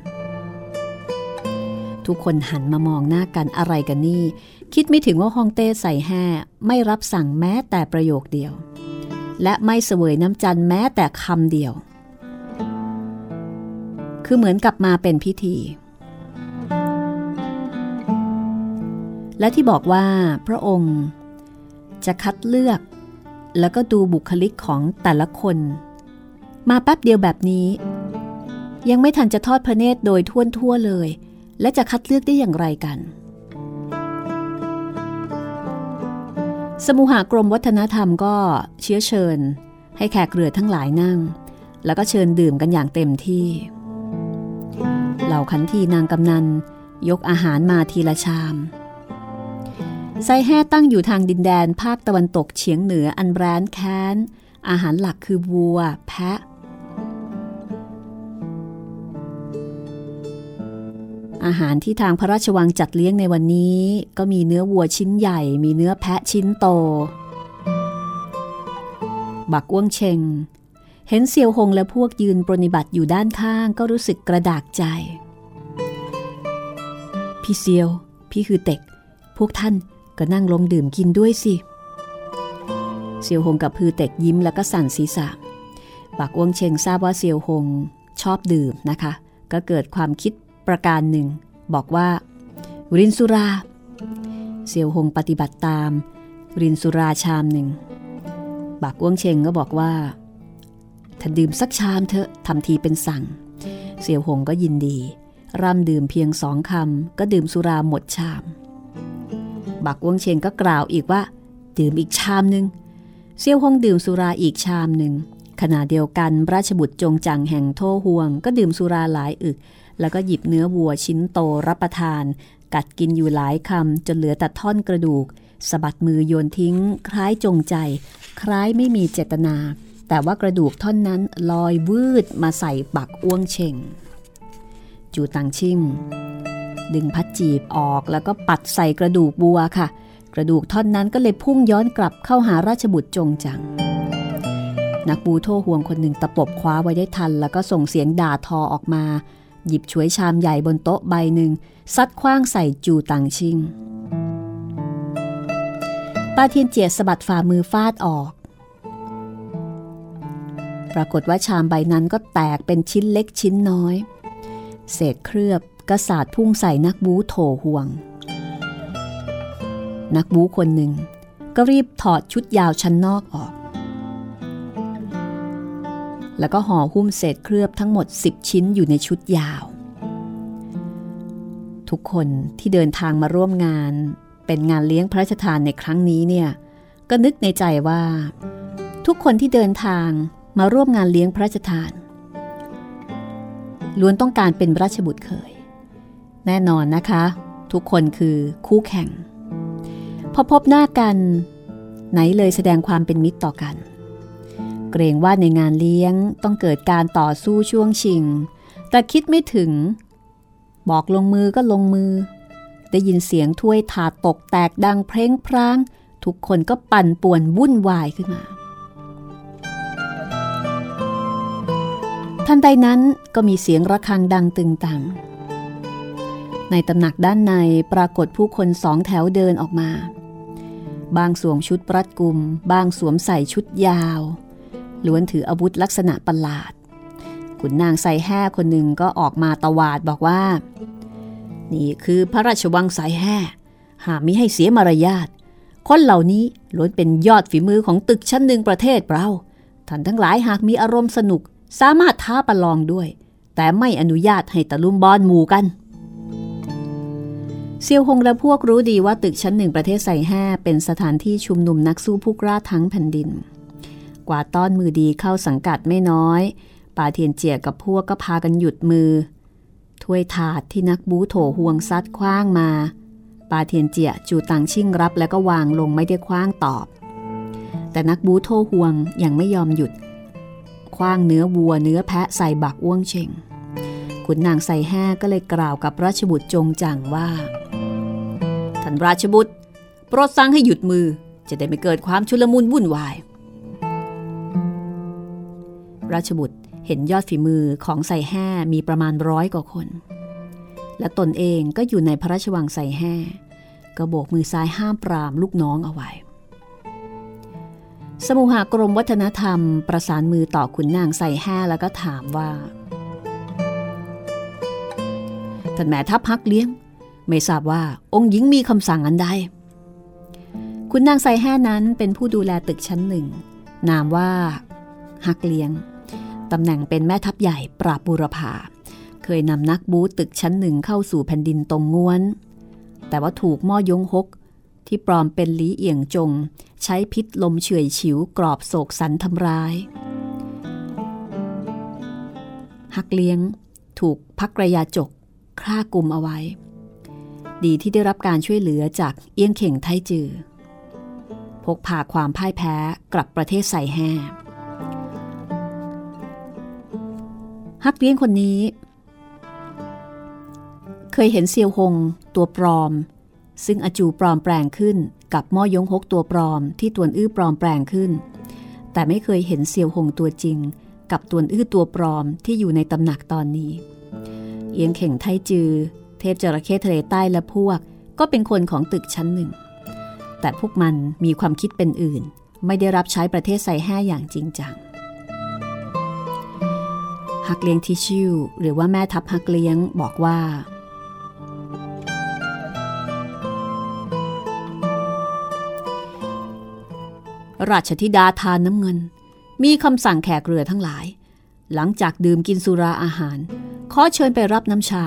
ทุกคนหันมามองหน้ากันอะไรกันนี่ คิดไม่ถึงว่าฮองเต้ใส่แห่ไม่รับสั่งแม้แต่ประโยคเดียว และไม่เสวยน้ำจันแม้แต่คำเดียว คือเหมือนกับมาเป็นพิธี และที่บอกว่าพระองค์จะคัดเลือกแล้วก็ดูบุคลิกของแต่ละคน มาแป๊บเดียวแบบนี้ ยังไม่ทันจะทอดพระเนตรโดยท่วนทั่วเลย และจะคัดเลือกได้อย่างไรกัน สมุหากรมวัฒนธรรมก็เชื้อเชิญ ให้แขกเรือทั้งหลายนั่ง แล้วก็เชิญดื่มกันอย่างเต็มที่ เหล่าขันทีนางกำนัน ยกอาหารมาทีละชาม ไซแห่ตั้งอยู่ทางดินแดนภาคตะวันตกเฉียงเหนืออันแบรนแค้น อาหารหลักคือวัว แพะ อาหารที่ทางพระราชวังจัดเลี้ยงในวันนี้ ก็มีเนื้อวัวชิ้นใหญ่ มีเนื้อแพะชิ้นโต บักอ้วงเชง เห็นเซียวหงและพวกยืนปรนิบัติอยู่ด้านข้างก็รู้สึกกระดากใจ พี่เซียว พี่คือเต็กพวกท่าน ก็นั่งลงดื่มกินด้วยสิเซียวหงกับพือเต็กยิ้มแล้วก็สั่นศีรษะ บักอ้วงเชงทราบว่าเซียวหงชอบดื่มนะคะ ก็เกิดความคิดประการหนึ่ง บอกว่า รินสุรา เซียวหงปฏิบัติตาม รินสุราชามหนึ่ง บักอ้วงเชงก็บอกว่า ถ้าดื่มสักชามเถอะทำทีเป็นสั่งเสี่ยวหงก็ยินดี ร่ำดื่มเพียงสองคำก็ดื่มสุราหมดชาม บักอ้วงเชงก็กล่าวอีกว่า ดื่มอีกชามหนึ่งเสี่ยวหงดื่มสุราอีกชามหนึ่งขณะเดียวกันราชบุตรจงจังแห่งโทห่วง ก็ดื่มสุราหลายอึก แล้วก็หยิบเนื้อวัวชิ้นโตรับประทาน กัดกินอยู่หลายคำจนเหลือแต่ท่อนกระดูกสะบัดมือโยนทิ้ง คล้ายจงใจ คล้ายไม่มีเจตนา แต่ว่ากระดูกท่อนนั้นลอยวืดมาใส่บักอ้วงเชงจูตังชิ่ง ดึงพัดจีบออกแล้วก็ปัดใส่กระดูกบัวค่ะ กระดูกท่อนนั้นก็เลยพุ่งย้อนกลับเข้าหาราชบุตรจงจัง นักบูโทห่วงคนหนึ่งตะปบคว้าไว้ได้ทัน แล้วก็ส่งเสียงด่าทอออกมา หยิบช่วยชามใหญ่บนโต๊ะใบหนึ่งซัดคว้างใส่จูตังชิงป้าเทียนเจียสะบัดฝ่ามือฟาดออก ปรากฏว่าชามใบนั้นก็แตกเป็นชิ้นเล็กชิ้นน้อย เศษเคลือบ ก็สาดพุ่งใส่นักบูโถห่วง นักบูคนหนึ่ง ก็รีบถอดชุดยาวชั้นนอกออก แล้วก็ห่อหุ้มเศษเคลือบทั้งหมด 10 ชิ้นอยู่ในชุดยาว ทุกคนที่เดินทางมาร่วมงาน เป็นงานเลี้ยงพระราชทานในครั้งนี้เนี่ยก็นึกในใจว่า ทุกคนที่เดินทางมาร่วมงานเลี้ยงพระราชทานล้วนต้องการเป็นราชบุตรเคย แน่นอนนะคะ ทุกคนคือคู่แข่ง พอพบหน้ากัน ไหนเลยแสดงความเป็นมิตรต่อกัน เกรงว่าในงานเลี้ยงต้องเกิดการต่อสู้ช่วงชิง แต่คิดไม่ถึง บอกลงมือก็ลงมือ ได้ยินเสียงถ้วยถาดตกแตกดังเพลงพราง ทุกคนก็ปั่นป่วนวุ่นวายขึ้นมาทันใดนั้นก็มีเสียงระฆังดังตึงตัง ในตำหนักด้านในปรากฏผู้คนสองแถวเดินออกมา บางสวมชุดรัดกุม บางสวมใส่ชุดยาว ล้วนถืออาวุธลักษณะประหลาด ขุนนางใส่แห่คนหนึ่งก็ออกมาตวาดบอกว่า นี่คือพระราชวังสายแห่หามิให้เสียมารยาท คนเหล่านี้ล้วนเป็นยอดฝีมือของตึกชั้นหนึ่งประเทศเราท่านทั้งหลายหากมีอารมณ์สนุก สามารถท้าประลองด้วย แต่ไม่อนุญาตให้ตะลุมบอลหมู่กัน เซียวหงและพวกรู้ดีว่าตึกชั้นหนึ่งประเทศไซแห่เป็นสถานที่ชุมนุมนักสู้ผู้กล้าทั้งแผ่นดิน กว่าต้อนมือดีเข้าสังกัดไม่น้อยป่าเทียนเจียกับพวกก็พากันหยุดมือ ถ้วยถาดที่นักบูโถห่วงซัดคว้างมา ปาเทียนเจียจูตังชิ่งรับแล้วก็วางลงไม่ได้คว้างตอบ แต่นักบูโทห่วงยังไม่ยอมหยุด คว้างเนื้อวัวเนื้อแพะใส่บักอ้วงเชงขุนนางใส่แห่ก็เลยกล่าวกับราชบุตรจงจังว่าานราชบุตรโปรดสั่งให้หยุดมือจะได้ไม่เกิดความชุลมุนวุ่นวาย ราชบุตรเห็นยอดฝีมือของใส่แห่มีประมาณร้อยกว่าคน และตนเองก็อยู่ในพระราชวังใส่แห่ก็โบกมือซ้ายห้ามปรามลูกน้องเอาไว้ สมุหากรมวัฒนธรรมประสานมือต่อขุนนางใส่แห่แล้วก็ถามว่าท่านแม่ทัพพักเลี้ยง ไม่ทราบว่าองค์หญิงมีคำสั่งอันใด คุณนางใส่แห่นั้นเป็นผู้ดูแลตึกชั้นหนึ่ง นามว่าฮักเลี้ยง ตำแหน่งเป็นแม่ทัพใหญ่ปราบบูรพาเคยนำนักบูตึกชั้นหนึ่งเข้าสู่แผ่นดินตรงง้วน แต่ว่าถูกม่อยงฮก ที่ปลอมเป็นลีเอียงจง ใช้พิษลมเฉื่อยฉิวกรอบโศกสันทำร้ายฮักเลี้ยง ถูกพักระยาจกฆ่ากลุ่มเอาไว้ ดีที่ได้รับการช่วยเหลือจากเอี้ยงเข่งไทจือ พกพาความพ่ายแพ้กลับประเทศใส่แห่ฮักเลี้ยงคนนี้ เคยเห็นเซียวหงตัวปลอม ซึ่งอาจูปลอมแปลงขึ้นกับม่อยงฮกตัวปลอมที่ตวนอื้อปลอมแปลงขึ้น แต่ไม่เคยเห็นเซียวหงตัวจริง กับตวนอื้อตัวปลอมที่อยู่ในตำหนักตอนนี้ เอียงเข่งไทจือ เทพจระเข้ทะเลใต้และพวก ก็เป็นคนของตึกชั้นหนึ่ง แต่พวกมันมีความคิดเป็นอื่น ไม่ได้รับใช้ประเทศไซแห่อย่างจริงจังฮักเลี้ยงทิชิวหรือว่าแม่ทัพฮักเลี้ยงบอกว่า ราชธิดาทานน้ำเงิน มีคำสั่งแขกเรือทั้งหลาย หลังจากดื่มกินสุราอาหาร ขอเชิญไปรับน้ำชา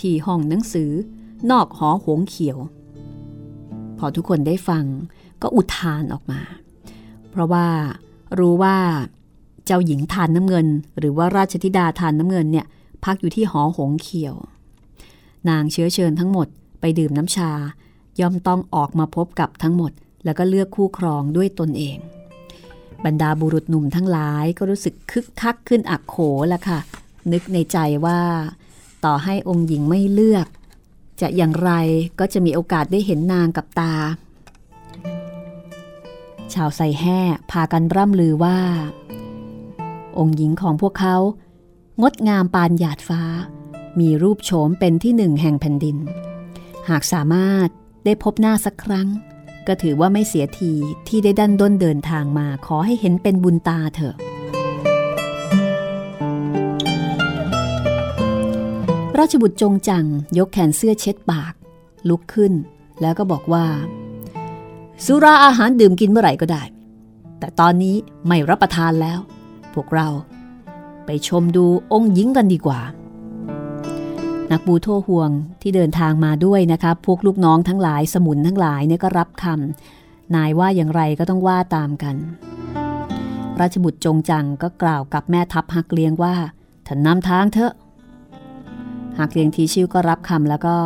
ที่ห้องหนังสือ นอกหอหงเขียว พอทุกคนได้ฟังก็อุทานออกมา เพราะว่ารู้ว่าเจ้าหญิงทานน้ำเงิน หรือว่าราชธิดาทานน้ำเงินเนี่ยพักอยู่ที่หอหงเขียว นางเชื้อเชิญทั้งหมดไปดื่มน้ำชา ย่อมต้องออกมาพบกับทั้งหมด แล้วก็เลือกคู่ครองด้วยตนเอง บรรดาบุรุษหนุ่มทั้งหลายก็รู้สึกคึกคักขึ้นอักโขละค่ะ นึกในใจว่า ต่อให้องค์หญิงไม่เลือก จะอย่างไรก็จะมีโอกาสได้เห็นนางกับตา ชาวไซแห่พากันร่ำลือว่า องค์หญิงของพวกเขา งดงามปานหยาดฟ้า มีรูปโฉมเป็นที่หนึ่งแห่งแผ่นดิน หากสามารถได้พบหน้าสักครั้ง ก็ถือว่าไม่เสียทีที่ได้ดันด้นเดินทางมาขอให้เห็นเป็นบุญตาเถอะ ราชบุตรจงจังยกแขนเสื้อเช็ดปาก ลุกขึ้น แล้วก็บอกว่า สุราอาหารดื่มกินเมื่อไหร่ก็ได้ แต่ตอนนี้ไม่รับประทานแล้ว พวกเราไปชมดูองค์หญิงกันดีกว่า นักบูโทห่วงที่เดินทางมาด้วยนะคะพวกลูกน้องทั้งหลายสมุนทั้งหลายเนี่ยก็รับคำนายว่าอย่างไรก็ต้องว่าตามกัน ราชบุตรจงจังก็กล่าวกับแม่ทัพฮักเลียงว่าท่านนำทางเถอะ ฮักเลียงทีชิวก็รับคำแล้วก็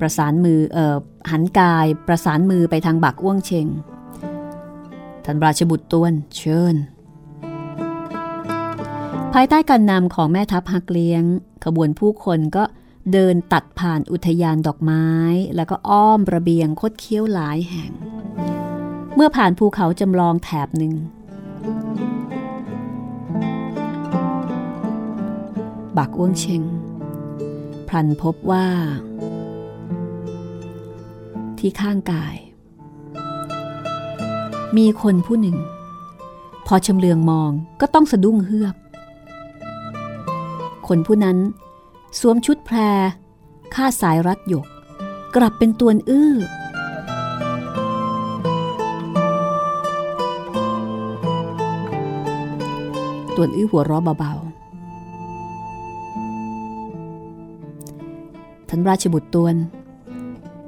ประสานมือเอ่อหันกายประสานมือไปทางบักอ้วงเชงท่านราชบุตรต้วนเชิญ ภายใต้การนำของแม่ทัพฮักเลี้ยง ขบวนผู้คนก็เดินตัดผ่านอุทยานดอกไม้ แล้วก็อ้อมระเบียงคดเคี้ยวหลายแห่ง เมื่อผ่านภูเขาจำลองแถบหนึ่ง บักอ้วงเชง พลันพบว่า ที่ข้างกาย มีคนผู้หนึ่ง พอชำเลืองมองก็ต้องสะดุ้งเฮือก คนผู้นั้น สวมชุดแพรค่าสายรัดหยก กลับเป็นตัวอื้อตัวอื้อหัวเราะเบา ท่านราชบุตรตวน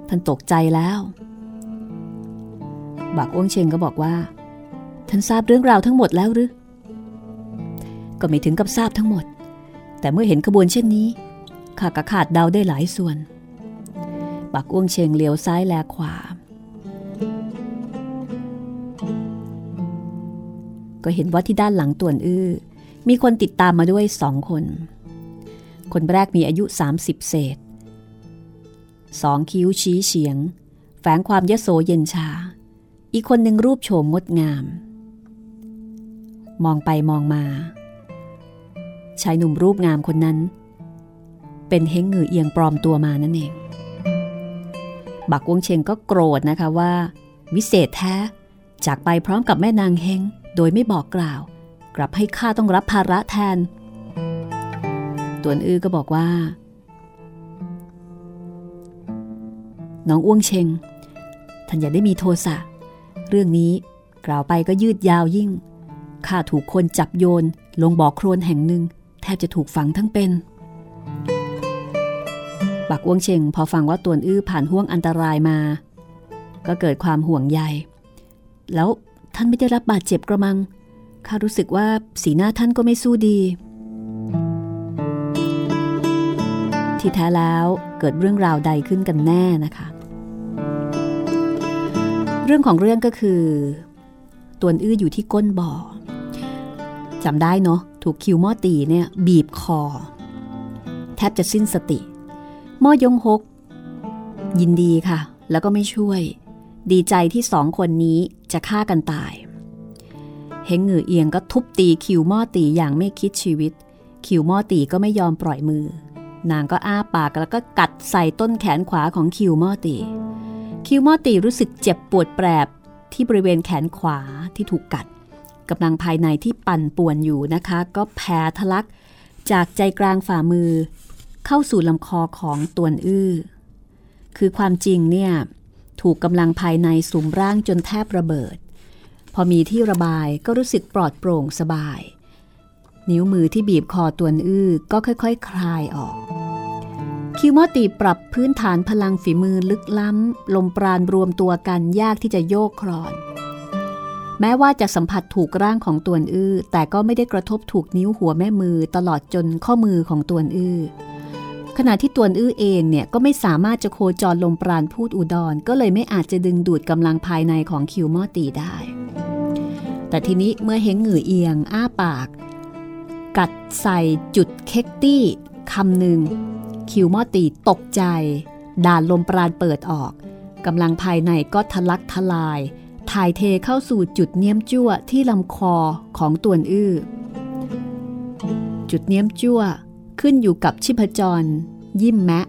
ท่านตกใจแล้ว บักอ้วงเชงก็บอกว่า ท่านทราบเรื่องราวทั้งหมดแล้วหรือ ก็ไม่ถึงกับทราบทั้งหมด แต่เมื่อเห็นขบวนเช่นนี้ข้าก็ขาดเดาได้หลายส่วน บักอ้วงเชงเลี้ยวซ้ายแลขวา ก็เห็นว่าที่ด้านหลังตวนอื้อ มีคนติดตามมาด้วยสองคน คนแรกมีอายุ 30 เศษ สองคิ้วชี้เฉียง แฝงความยโสเย็นชา อีกคนหนึ่งรูปโฉมงดงาม มองไปมองมา ชายหนุ่มรูปงามคนนั้น เป็นเฮงเหงือเอียงปลอมตัวมานั่นเอง บักวงเชงก็โกรธนะคะว่า วิเศษแท้ จากไปพร้อมกับแม่นางเฮงโดยไม่บอกกล่าว กลับให้ข้าต้องรับภาระแทน ตวนอื้อก็บอกว่า น้องอ้วงเชงท่านอย่าได้มีโทสะ เรื่องนี้กล่าวไปก็ยืดยาวยิ่ง ข้าถูกคนจับโยน ลงบ่อโครนแห่งหนึ่ง แทบจะถูกฝังทั้งเป็น บักอ้วงเชงพอฟังว่าตวนอื้อผ่านห่วงอันตรายมา ก็เกิดความห่วงใย แล้วท่านไม่ได้รับบาดเจ็บกระมัง ข้ารู้สึกว่าสีหน้าท่านก็ไม่สู้ดี ที่แท้แล้วเกิดเรื่องราวใดขึ้นกันแน่นะคะ เรื่องของเรื่องก็คือ ตวนอื้ออยู่ที่ก้นบ่อจำได้เนาะถูกคิวม้อตีเนี่ยบีบคอ แทบจะสิ้นสติม้อยงหกยินดีค่ะ แล้วก็ไม่ช่วย ดีใจที่สองคนนี้จะฆ่ากันตายเฮงเหงือเอียงก็ทุบตีคิวม้อตีอย่างไม่คิดชีวิต คิวม้อตีก็ไม่ยอมปล่อยมือ นางก็อ้าปากแล้วก็กัดใส่ต้นแขนขวาของคิวมอตี คิวมอตีรู้สึกเจ็บปวดแปรบที่บริเวณแขนขวาที่ถูกกัดกำลังภายในที่ปั่นป่วนอยู่นะคะ ก็แผ่ทะลักจากใจกลางฝ่ามือ เข้าสู่ลำคอของตวนอื้อ คือความจริงเนี่ยถูกกำลังภายในสุมร่างจนแทบระเบิด พอมีที่ระบายก็รู้สึกปลอดโปร่งสบาย นิ้วมือที่บีบคอตวนอื้อก็ค่อยๆคคลายออก คิวมอตีปรับพื้นฐานพลังฝีมือลึกล้ำ ลมปราณรวมตัวกันยากที่จะโยกคลอน แม้ว่าจะสัมผัสถูกร่างของตวนอื้อแต่ก็ไม่ได้กระทบถูกนิ้วหัวแม่มือตลอดจนข้อมือของตวนอื้อขณะที่ตวนอื้อเองเนี่ยก็ไม่สามารถจะโคจรลมปราณพูดอุดร ก็เลยไม่อาจจะดึงดูดกำลังภายในของคิวมอตีได้ แต่ทีนี้เมื่อเฮงหงือเอียง อ้าปาก กัดใส่จุดเค็กตี้คำหนึ่ง คิวมอตีตกใจ ด่านลมปราณเปิดออกกำลังภายในก็ทะลักทลาย ถ่ายเทเข้าสู่จุดเนียมจั่วที่ลำคอของตวนอื้อ จุดเนียมจั่วขึ้นอยู่กับชิพจร ยิ้มแมะ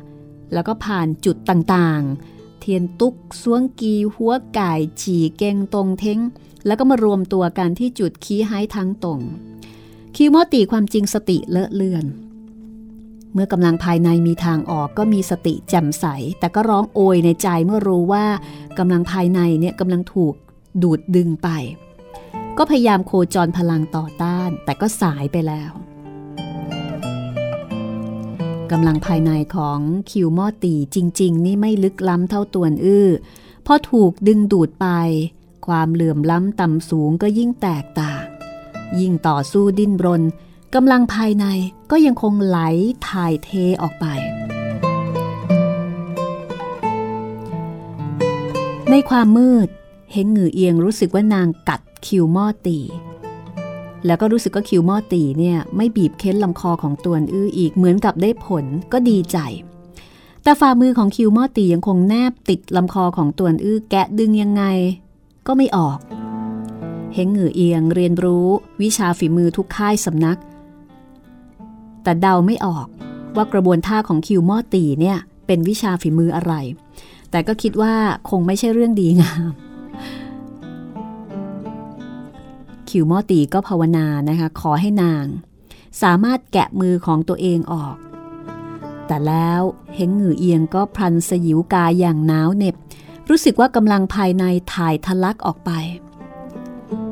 แล้วก็ผ่านจุดต่างๆ เทียนตุกสวงกีหัวไก่ ฉี่เกงตรงเท้ง แล้วก็มารวมตัวกันที่จุดคีไฮทั้งตรง คิวโมตีความจริงสติเลอะเลือน เมื่อกำลังภายในมีทางออกก็มีสติแจ่มใส แต่ก็ร้องโอยในใจเมื่อรู้ว่ากำลังภายในเนี่ยกำลังถูกดูดดึงไป ก็พยายามโคจรพลังต่อต้าน แต่ก็สายไปแล้วกำลังภายในของคิวมอตีจริง ๆ นี่ไม่ลึกล้ำเท่าตัวอื้อพอถูกดึงดูดไป ความเหลื่อมล้ำต่ำสูงก็ยิ่งแตกต่าง ยิ่งต่อสู้ดิ้นรนกำลังภายในก็ยังคงไหลถ่ายเทออกไป ในความมืดเฮงหงือเอียงรู้สึกว่านางกัดคิวมอตี แล้วก็รู้สึกว่าคิวมอตีเนี่ยไม่บีบเค้นลำคอของตวนอื้ออีกเหมือนกับได้ผลก็ดีใจ แต่ฝ่ามือของคิวมอตียังคงแนบติดลำคอของตวนอื้อแกะดึงยังไง ก็ไม่ออก เฮงหงือเอียงเรียนรู้วิชาฝีมือทุกค่ายสำนัก แต่เดาไม่ออกว่ากระบวนท่าของคิวมอตีเนี่ยเป็นวิชาฝีมืออะไร แต่ก็คิดว่าคงไม่ใช่เรื่องดีงาม คิวมอตีก็ภาวนานะคะขอให้นาง สามารถแกะมือของตัวเองออก แต่แล้วเฮงหงือเอียงก็พลันสยิวกายอย่างหนาวเหน็บ รู้สึกว่ากำลังภายในถ่ายทะลักออกไป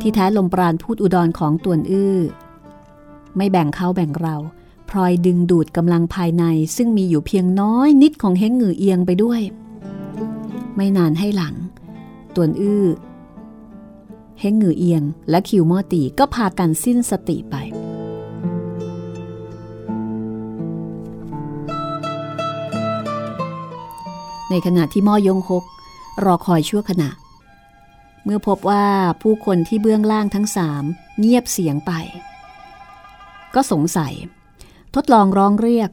ที่แท้ลมปราณพูดอุดรของตวนอื้อ ไม่แบ่งเขาแบ่งเรา พลอยดึงดูดกำลังภายในซึ่งมีอยู่เพียงน้อยนิดของเฮงหงือเอียงไปด้วย ไม่นานให้หลัง ตวนอื้อเฮงหงือเอียง และคิวมอตีก็พากันสิ้นสติไปในขณะที่ม่อยงฮกรอคอยชั่วขณะ เมื่อพบว่าผู้คนที่เบื้องล่างทั้งสามเงียบเสียงไป ก็สงสัย ทดลองร้องเรียก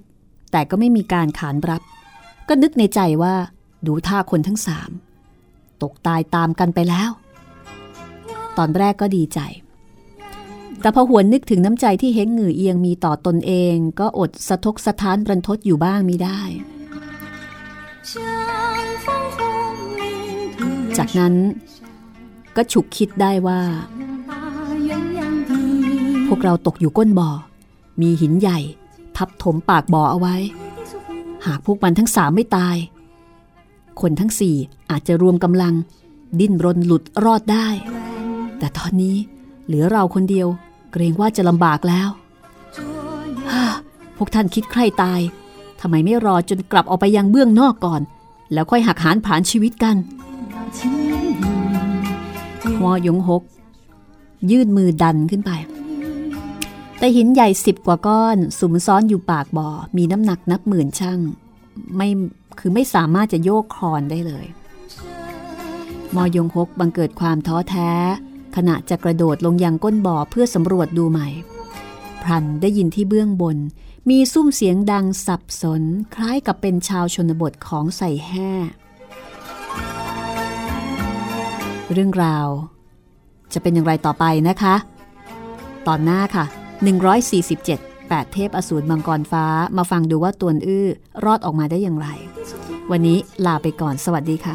แต่ก็ไม่มีการขานรับ ก็นึกในใจว่าดูท่าคนทั้งสามตกตายตามกันไปแล้ว ตอนแรกก็ดีใจ แต่พอหวนนึกถึงน้ำใจที่เฮงหงือเอียงมีต่อตนเอง ก็อดสะทกสะท้านรันทดอยู่บ้างไม่ได้ จากนั้น ก็ฉุกคิดได้ว่า พวกเราตกอยู่ก้นบ่อ มีหินใหญ่ ทับถมปากบ่อเอาไว้ หากพวกมันทั้งสามไม่ตาย คนทั้งสี่อาจจะรวมกำลัง ดิ้นรนหลุดรอดได้ แต่ตอนนี้เหลือเราคนเดียว เกรงว่าจะลำบากแล้วพวกท่านคิดใครตายทำไมไม่รอจนกลับออกไปยังเบื้องนอกก่อน แล้วค่อยหักหานผ่านชีวิตกัน ฮวยงฮกยื่นมือดันขึ้นไป แต่หินใหญ่สิบกว่าก้อนสุมซ้อนอยู่ปากบ่อ มีน้ำหนักนับหมื่นช่างไม่คือไม่สามารถจะโยกคลอนได้เลย มอยงฮกบังเกิดความท้อแท้ ขณะจะกระโดดลงยังก้นบ่อเพื่อสำรวจดูใหม่ พรันได้ยินที่เบื้องบน มีซุ้มเสียงดังสับสน คล้ายกับเป็นชาวชนบทของใส่แห่เรื่องราว จะเป็นอย่างไรต่อไปนะคะ ตอนหน้าค่ะ 147 8 เทพอสูรมังกรฟ้ามาฟังดูว่าตัวอื้อรอดออกมาได้อย่างไร วันนี้ลาไปก่อนสวัสดีค่ะ